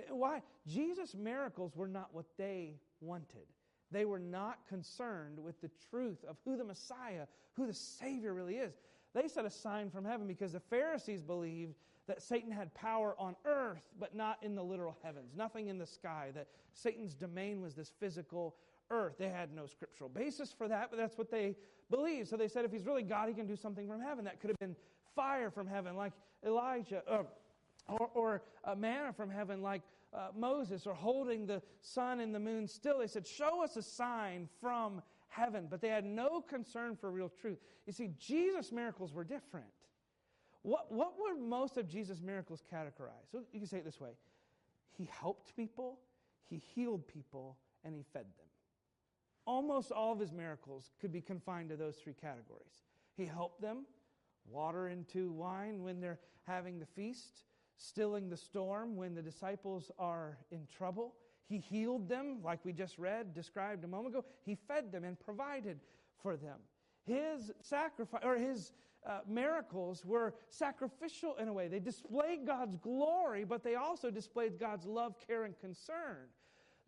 Why? Jesus' miracles were not what they wanted. They were not concerned with the truth of who the Messiah, who the Savior really is. They set a sign from heaven because the Pharisees believed that Satan had power on earth, but not in the literal heavens, nothing in the sky, that Satan's domain was this physical earth. They had no scriptural basis for that, but that's what they believed. So they said if he's really God, he can do something from heaven. That could have been fire from heaven, like Elijah, uh, or, or a manna from heaven, like uh, Moses, or holding the sun and the moon still. They said, Show us a sign from heaven. But they had no concern for real truth. You see, Jesus' miracles were different. What, what were most of Jesus' miracles categorized? So you can say it this way He helped people, He healed people, and He fed them. Almost all of His miracles could be confined to those three categories. He helped them, water into wine when they're having the feast, stilling the storm when the disciples are in trouble. He healed them, like we just read, described a moment ago. He fed them and provided for them. His sacrifice or his uh, miracles were sacrificial in a way. They displayed God's glory, but they also displayed God's love, care, and concern.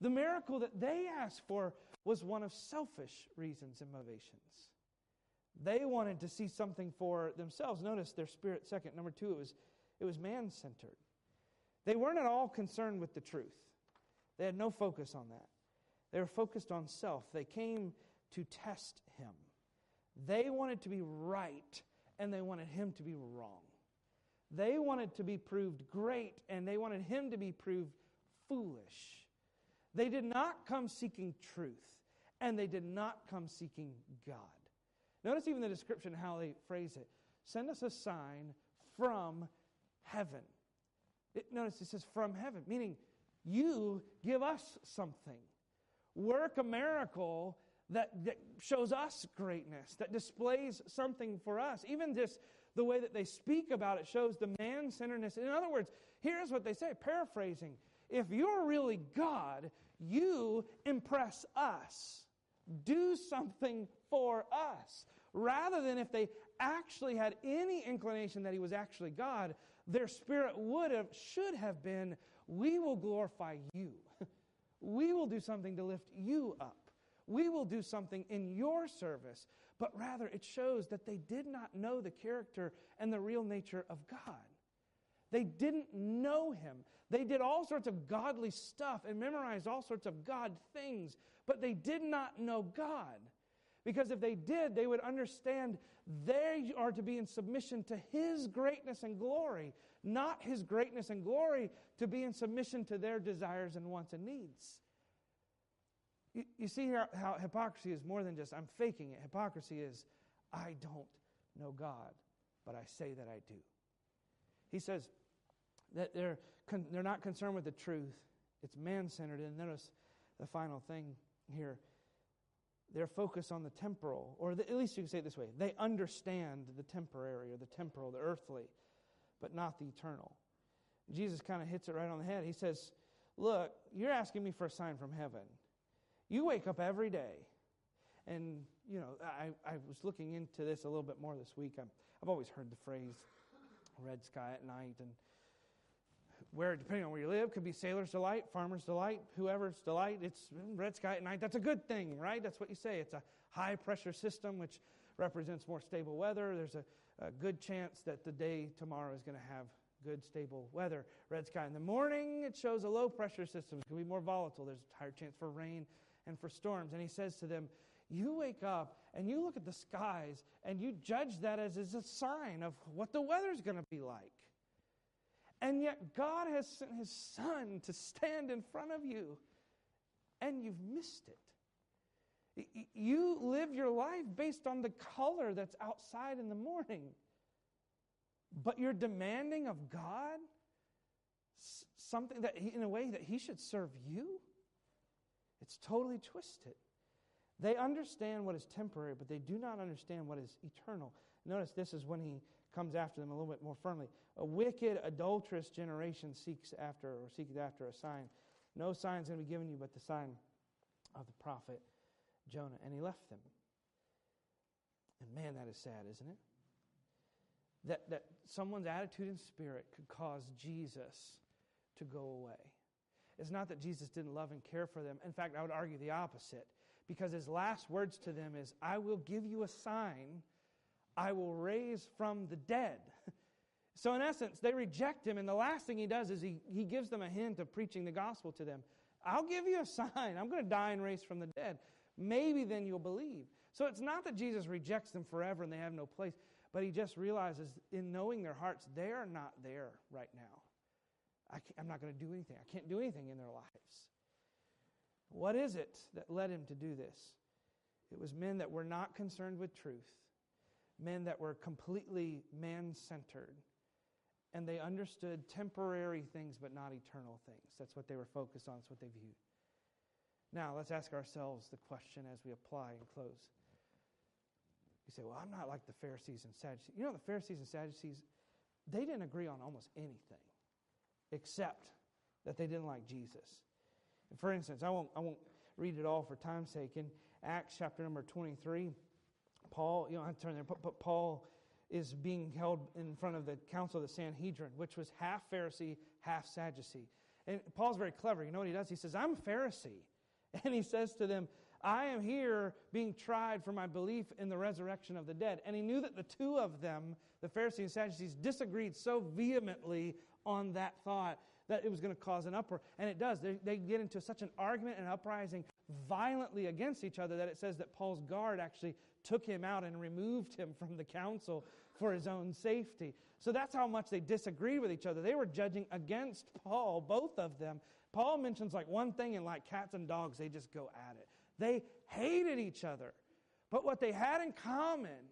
The miracle that they asked for was one of selfish reasons and motivations. They wanted to see something for themselves. Notice their spirit second. Number two, it was, it was man centered. They weren't at all concerned with the truth, they had no focus on that. They were focused on self. They came to test him. They wanted to be right, and they wanted him to be wrong. They wanted to be proved great, and they wanted him to be proved foolish. They did not come seeking truth, and they did not come seeking God. Notice even the description, how they phrase it. Send us a sign from heaven. It, notice it says from heaven, meaning you give us something. Work a miracle that, that shows us greatness, that displays something for us. Even just the way that they speak about it shows the man centeredness. In other words, here's what they say paraphrasing If you're really God, you impress us. Do something for us. Rather than if they actually had any inclination that he was actually God, their spirit would have, should have been, we will glorify you. *laughs* we will do something to lift you up. We will do something in your service. But rather, it shows that they did not know the character and the real nature of God. They didn't know him. They did all sorts of godly stuff and memorized all sorts of God things, but they did not know God. Because if they did, they would understand they are to be in submission to His greatness and glory, not His greatness and glory to be in submission to their desires and wants and needs. You, you see how hypocrisy is more than just I'm faking it. Hypocrisy is I don't know God, but I say that I do. He says that they're, con- they're not concerned with the truth, it's man centered. And notice the final thing here they're focused on the temporal, or the, at least you can say it this way they understand the temporary or the temporal, the earthly, but not the eternal. Jesus kind of hits it right on the head. He says, Look, you're asking me for a sign from heaven. You wake up every day. And, you know, I, I was looking into this a little bit more this week. i I've always heard the phrase red sky at night. And where, depending on where you live, could be sailor's delight, farmer's delight, whoever's delight. It's red sky at night. That's a good thing, right? That's what you say. It's a high pressure system, which represents more stable weather. There's a, a good chance that the day tomorrow is going to have good, stable weather. Red sky in the morning, it shows a low pressure system. It's going to be more volatile. There's a higher chance for rain and for storms. And he says to them, You wake up and you look at the skies and you judge that as, as a sign of what the weather's going to be like. And yet, God has sent His Son to stand in front of you, and you've missed it. You live your life based on the color that's outside in the morning, but you're demanding of God something that, in a way, that He should serve you. It's totally twisted. They understand what is temporary, but they do not understand what is eternal. Notice this is when he comes after them a little bit more firmly. A wicked, adulterous generation seeks after or seeks after a sign. No sign is going to be given you but the sign of the prophet Jonah. And he left them. And man, that is sad, isn't it? That, that someone's attitude and spirit could cause Jesus to go away. It's not that Jesus didn't love and care for them. In fact, I would argue the opposite. Because his last words to them is, I will give you a sign I will raise from the dead. *laughs* So, in essence, they reject him, and the last thing he does is he, he gives them a hint of preaching the gospel to them. I'll give you a sign. I'm going to die and raise from the dead. Maybe then you'll believe. So, it's not that Jesus rejects them forever and they have no place, but he just realizes in knowing their hearts, they are not there right now. I am not going to do anything. I can't do anything in their lives. What is it that led him to do this? It was men that were not concerned with truth men that were completely man centered. And they understood temporary things, but not eternal things. That's what they were focused on, that's what they viewed. Now, let's ask ourselves the question as we apply and close. You say, Well, I'm not like the Pharisees and Sadducees. You know, the Pharisees and Sadducees, they didn't agree on almost anything except that they didn't like Jesus. And for instance, I won't, I won't read it all for time's sake. In Acts chapter number 23, Paul, you don't have to turn there, but, but Paul is being held in front of the council of the Sanhedrin, which was half Pharisee, half Sadducee. And Paul's very clever. You know what he does? He says, I'm a Pharisee. *laughs* And he says to them, I am here being tried for my belief in the resurrection of the dead. And he knew that the two of them, the Pharisees and Sadducees, disagreed so vehemently on that thought that it was going to cause an uproar. And it does. They, they get into such an argument and uprising violently against each other that it says that Paul's guard actually took him out and removed him from the council for his own safety. So that's how much they disagreed with each other. They were judging against Paul, both of them. Paul mentions like one thing, and like cats and dogs, they just go at it. They hated each other. But what they had in common,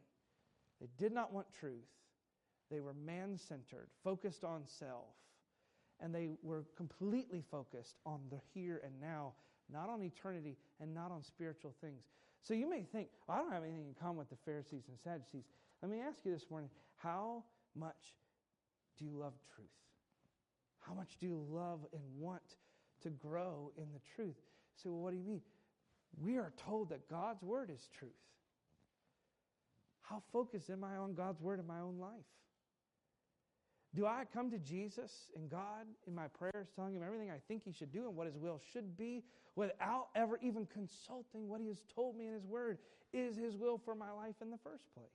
they did not want truth. They were man centered, focused on self. And they were completely focused on the here and now, not on eternity and not on spiritual things. So you may think, well, I don't have anything in common with the Pharisees and Sadducees. Let me ask you this morning how much do you love truth? How much do you love and want to grow in the truth? So, well, what do you mean? We are told that God's word is truth. How focused am I on God's word in my own life? Do I come to Jesus and God in my prayers, telling him everything I think he should do and what his will should be, without ever even consulting what he has told me in his word is his will for my life in the first place?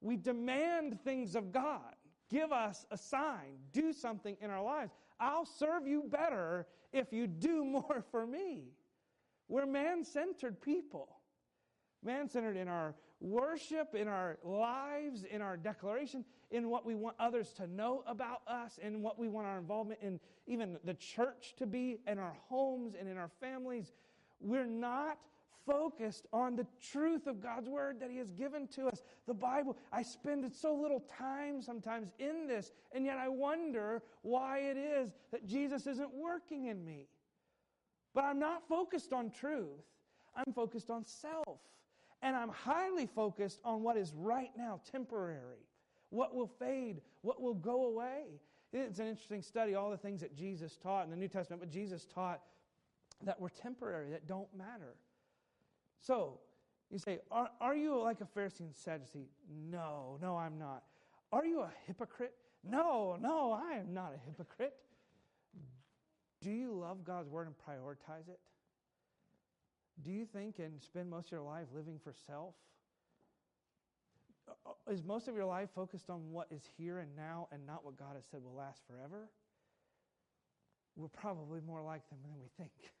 We demand things of God. Give us a sign. Do something in our lives. I'll serve you better if you do *laughs* more for me. We're man centered people. Man centered in our worship, in our lives, in our declaration, in what we want others to know about us, in what we want our involvement in even the church to be, in our homes and in our families. We're not focused on the truth of God's word that He has given to us. The Bible, I spend so little time sometimes in this, and yet I wonder why it is that Jesus isn't working in me. But I'm not focused on truth, I'm focused on self. And I'm highly focused on what is right now temporary, what will fade, what will go away. It's an interesting study, all the things that Jesus taught in the New Testament, but Jesus taught that were temporary, that don't matter. So, you say, are, are you like a Pharisee and Sadducee? No, no, I'm not. Are you a hypocrite? No, no, I am not a hypocrite. Do you love God's word and prioritize it? Do you think and spend most of your life living for self? Uh, uh, is most of your life focused on what is here and now and not what God has said will last forever? We're probably more like them than we think.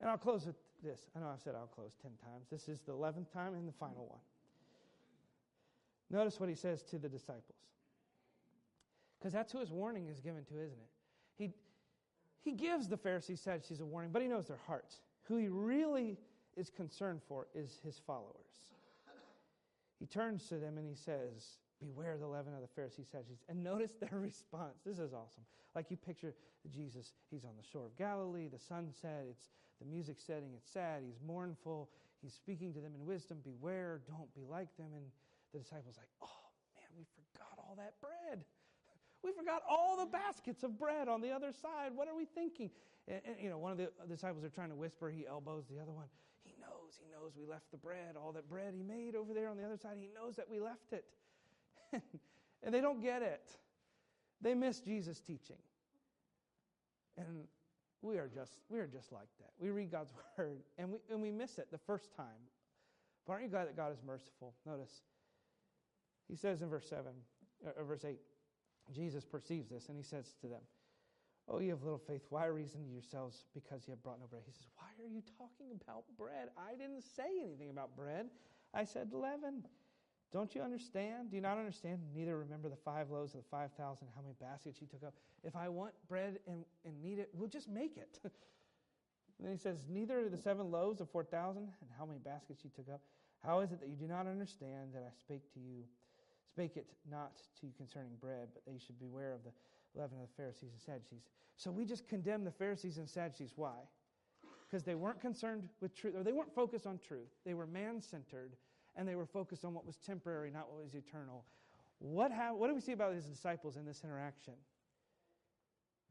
And I'll close with this. I know I've said I'll close 10 times. This is the 11th time and the final one. Notice what he says to the disciples. Because that's who his warning is given to, isn't it? He, he gives the Pharisees, Sadducees a warning, but he knows their hearts. Who he really is concerned for is his followers. He turns to them and he says, Beware the leaven of the Pharisees, Sadducees. And notice their *laughs* response. This is awesome. Like you picture Jesus, he's on the shore of Galilee, the sunset, it's the music setting, it's sad, he's mournful, he's speaking to them in wisdom, beware, don't be like them. And the disciples like, oh man, we forgot all that bread. We forgot all the baskets of bread on the other side. What are we thinking? And, and, you know, one of the disciples are trying to whisper. He elbows the other one. He knows. He knows we left the bread. All that bread he made over there on the other side. He knows that we left it. *laughs* and they don't get it. They miss Jesus' teaching. And we are just we are just like that. We read God's *laughs* word and we and we miss it the first time. But aren't you glad that God is merciful? Notice. He says in verse 7, or verse 8, Jesus perceives this and he says to them, Oh, you have little faith. Why reason yourselves because you have brought no bread? He says, Why are you talking about bread? I didn't say anything about bread. I said leaven. Don't you understand? Do you not understand? Neither remember the five loaves of the 5,000, how many baskets you took up. If I want bread and, and need it, we'll just make it. *laughs* then he says, Neither the seven loaves of 4,000 and how many baskets you took up. How is it that you do not understand that I spake to you? Spake it not to you concerning bread, but you should beware of the leaven of the Pharisees and Sadducees. So we just condemn the Pharisees and Sadducees. Why? Because they weren't concerned with truth, or they weren't focused on truth. They were man centered and they were focused on what was temporary, not what was eternal. What, have, what do we see about his disciples in this interaction?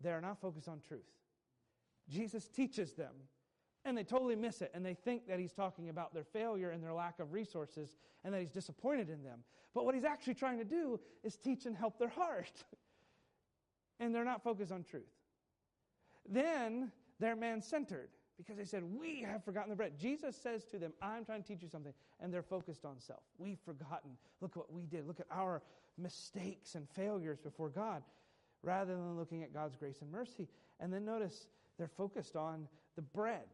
They are not focused on truth. Jesus teaches them, and they totally miss it, and they think that he's talking about their failure and their lack of resources, and that he's disappointed in them. But what he's actually trying to do is teach and help their heart. *laughs* and they're not focused on truth. Then they're man centered because they said, We have forgotten the bread. Jesus says to them, I'm trying to teach you something. And they're focused on self. We've forgotten. Look at what we did. Look at our mistakes and failures before God rather than looking at God's grace and mercy. And then notice they're focused on the bread.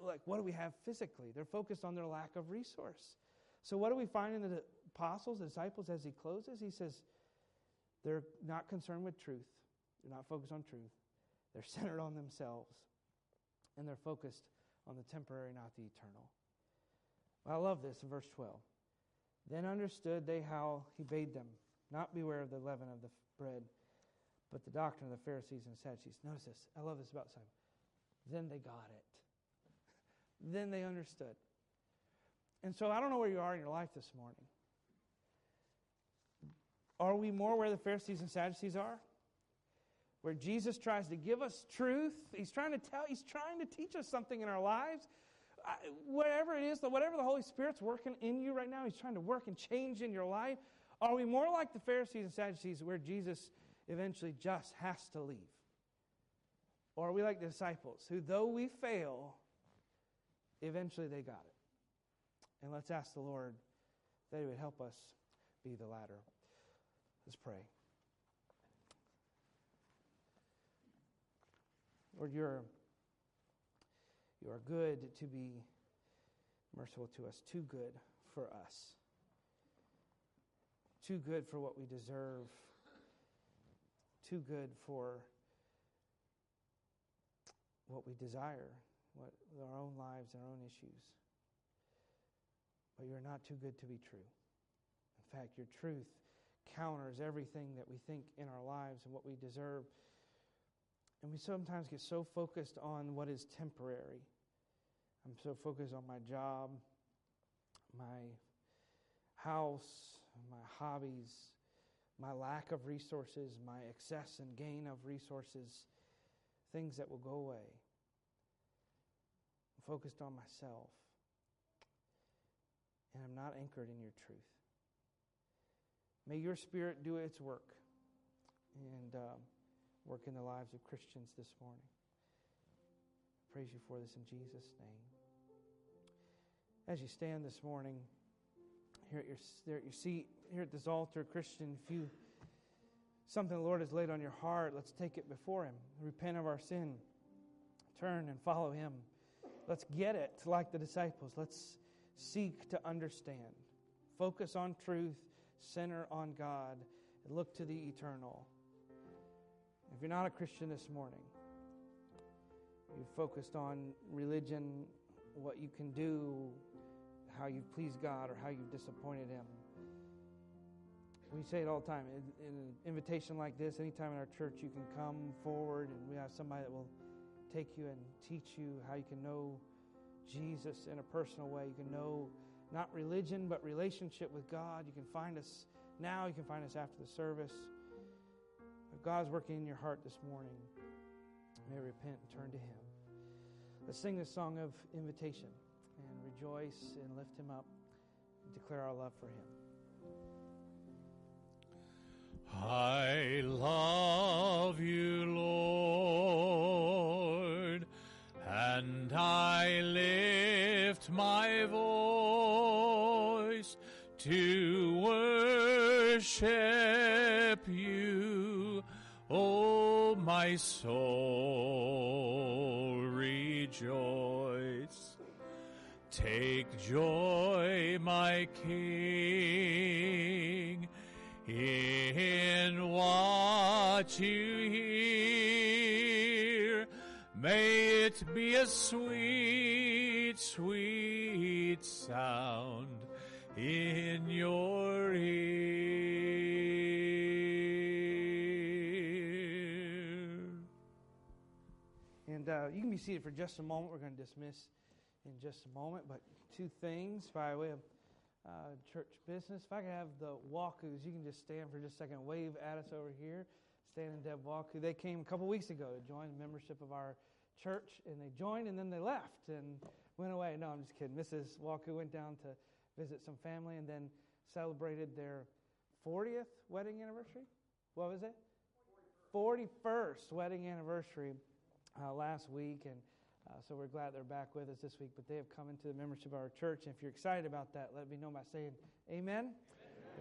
Like, what do we have physically? They're focused on their lack of resource. So, what do we find in the apostles, the disciples, as he closes? He says, they're not concerned with truth, they're not focused on truth, they're *laughs* centered on themselves and they're focused on the temporary, not the eternal. I love this verse 12. Then understood they how he bade them not beware of the leaven of the bread, but the doctrine of the Pharisees and Sadducees. Notice this. I love this about Simon. Then they got it. Then they understood. And so I don't know where you are in your life this morning. Are we more where the Pharisees and Sadducees are? where Jesus tries to give us truth. He's trying to tell, he's trying to teach us something in our lives. whatever it is, whatever the Holy Spirit's working in you right now, he's trying to work and change in your life. Are we more like the Pharisees and Sadducees where Jesus eventually just has to leave? Or are we like the disciples who, though we fail, eventually they got it? And let's ask the Lord that He would help us be the latter. Let's pray. Lord, you're, you are good to be merciful to us, too good for us, too good for what we deserve, too good for what we desire, what our own lives and our own issues. But you're not too good to be true. In fact, your truth counters everything that we think in our lives and what we deserve. And we sometimes get so focused on what is temporary. I'm so focused on my job, my house, my hobbies, my lack of resources, my excess and gain of resources, things that will go away. Focused on myself. And I'm not anchored in your truth. May your spirit do its work and um, work in the lives of Christians this morning. Praise you for this in Jesus' name. As you stand this morning, here at your, there at your seat, here at this altar, Christian, if you something the Lord has laid on your heart, let's take it before Him. Repent of our sin, turn and follow Him. Let's get it like the disciples. Let's seek to understand. Focus on truth, center on God, and look to the eternal. If you're not a Christian this morning, you've focused on religion, what you can do, how you've pleased God, or how you've disappointed Him. We say it all the time. In, in an invitation like this, anytime in our church, you can come forward and we have somebody that will take you and teach you how you can know Jesus in a personal way. You can know not religion, but relationship with God. You can find us now, you can find us after the service. If God's working in your heart this morning, may repent and turn to Him. Let's sing this song of invitation and rejoice and lift Him up and declare our love for Him. I love you, Lord, lift my voice to worship you, oh my soul, rejoice. Take joy, my King, in what you hear. May it be a sweet, sound in your ear. And uh, you can be seated for just a moment. We're going to dismiss in just a moment. But two things by way of uh, church business. If I could have the Walkus, you can just stand for just a second, wave at us over here. Stan and Deb. They came a couple weeks ago to join membership of our church, and they joined and then they left and went away. No, I'm just kidding. Mrs. Walku went down to visit some family and then celebrated their 40th wedding anniversary. What was it? 41st, 41st wedding anniversary uh, last week, and uh, so we're glad they're back with us this week. But they have come into the membership of our church, and if you're excited about that, let me know by saying Amen. Amen.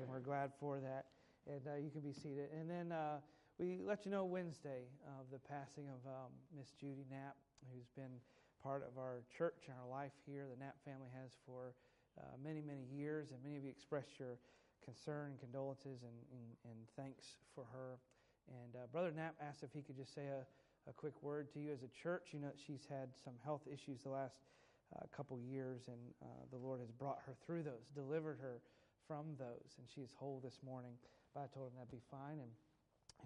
And we're glad for that. And uh, you can be seated. And then uh, we let you know Wednesday of the passing of um, Miss Judy Knapp, who's been part of our church and our life here. The Knapp family has for uh, many, many years, and many of you expressed your concern and condolences and, and, and thanks for her. And uh, Brother Knapp asked if he could just say a, a quick word to you as a church. You know, she's had some health issues the last uh, couple years, and uh, the Lord has brought her through those, delivered her from those, and she is whole this morning. But I told him that'd be fine, and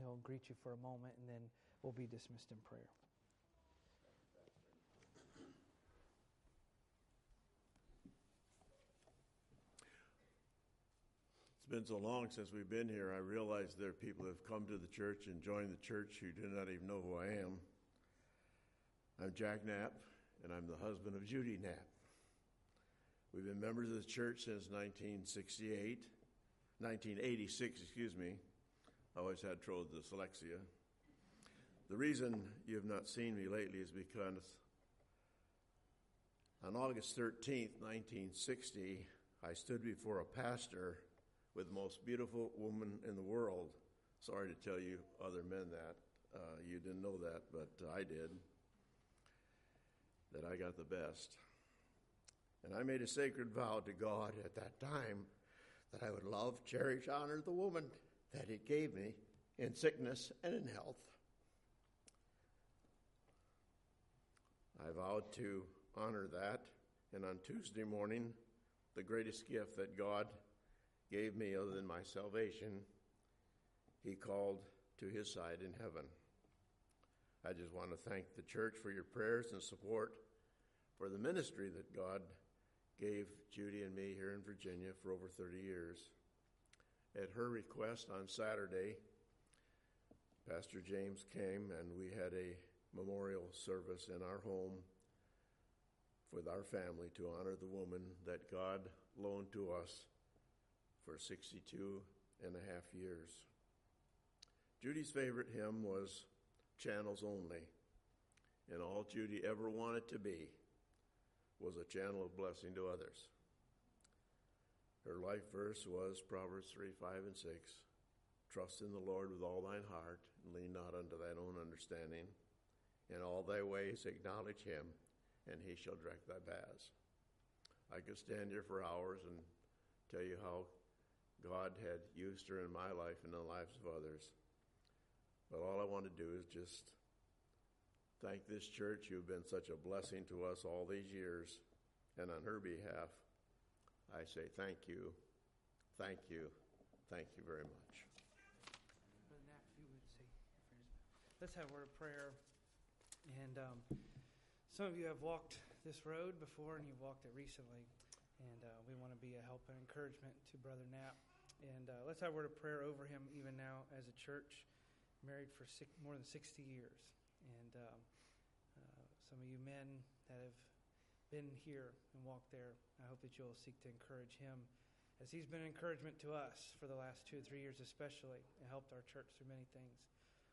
he'll greet you for a moment, and then we'll be dismissed in prayer. It's been so long since we've been here, I realize there are people who have come to the church and joined the church who do not even know who I am. I'm Jack Knapp, and I'm the husband of Judy Knapp. We've been members of the church since 1968. 1986, excuse me. I always had trouble with dyslexia. The reason you have not seen me lately is because on August 13th, 1960, I stood before a pastor with the most beautiful woman in the world. Sorry to tell you, other men, that. Uh, you didn't know that, but I did. That I got the best. And I made a sacred vow to God at that time that I would love, cherish, honor the woman that He gave me in sickness and in health. I vowed to honor that, and on Tuesday morning, the greatest gift that God gave me other than my salvation, He called to His side in heaven. I just want to thank the church for your prayers and support for the ministry that God gave Judy and me here in Virginia for over 30 years. At her request on Saturday, Pastor James came and we had a memorial service in our home with our family to honor the woman that God loaned to us for 62 and a half years. Judy's favorite hymn was Channels Only, and all Judy ever wanted to be was a channel of blessing to others. Her life verse was Proverbs 3 5 and 6. Trust in the Lord with all thine heart, and lean not unto thine own understanding. In all thy ways acknowledge him, and he shall direct thy paths. I could stand here for hours and tell you how God had used her in my life and the lives of others. But all I want to do is just thank this church. You've been such a blessing to us all these years. And on her behalf, I say thank you, thank you, thank you very much. Let's have a word of prayer. And um, some of you have walked this road before and you've walked it recently. And uh, we want to be a help and encouragement to Brother Knapp. And uh, let's have a word of prayer over him even now as a church, married for six, more than 60 years. And um, uh, some of you men that have been here and walked there, I hope that you'll seek to encourage him as he's been an encouragement to us for the last two or three years, especially, and helped our church through many things.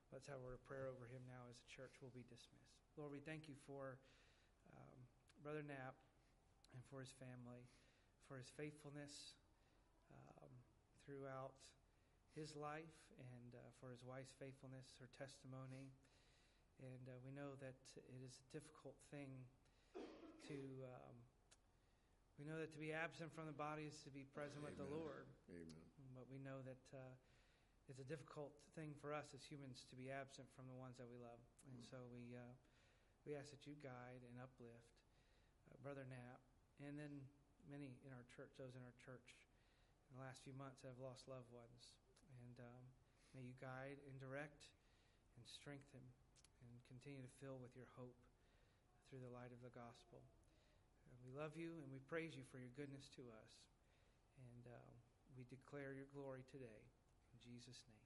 Let's have a word of prayer over him now as the church will be dismissed. Lord, we thank you for um, Brother Knapp and for his family, for his faithfulness um, throughout his life, and uh, for his wife's faithfulness, her testimony. And uh, we know that it is a difficult thing to. Um, we know that to be absent from the body is to be present Amen. with the Lord. Amen. But we know that uh, it's a difficult thing for us as humans to be absent from the ones that we love. And so we, uh, we ask that you guide and uplift uh, Brother Knapp and then many in our church, those in our church in the last few months have lost loved ones. And um, may you guide and direct and strengthen and continue to fill with your hope through the light of the gospel. And we love you and we praise you for your goodness to us. And uh, we declare your glory today. In Jesus' name.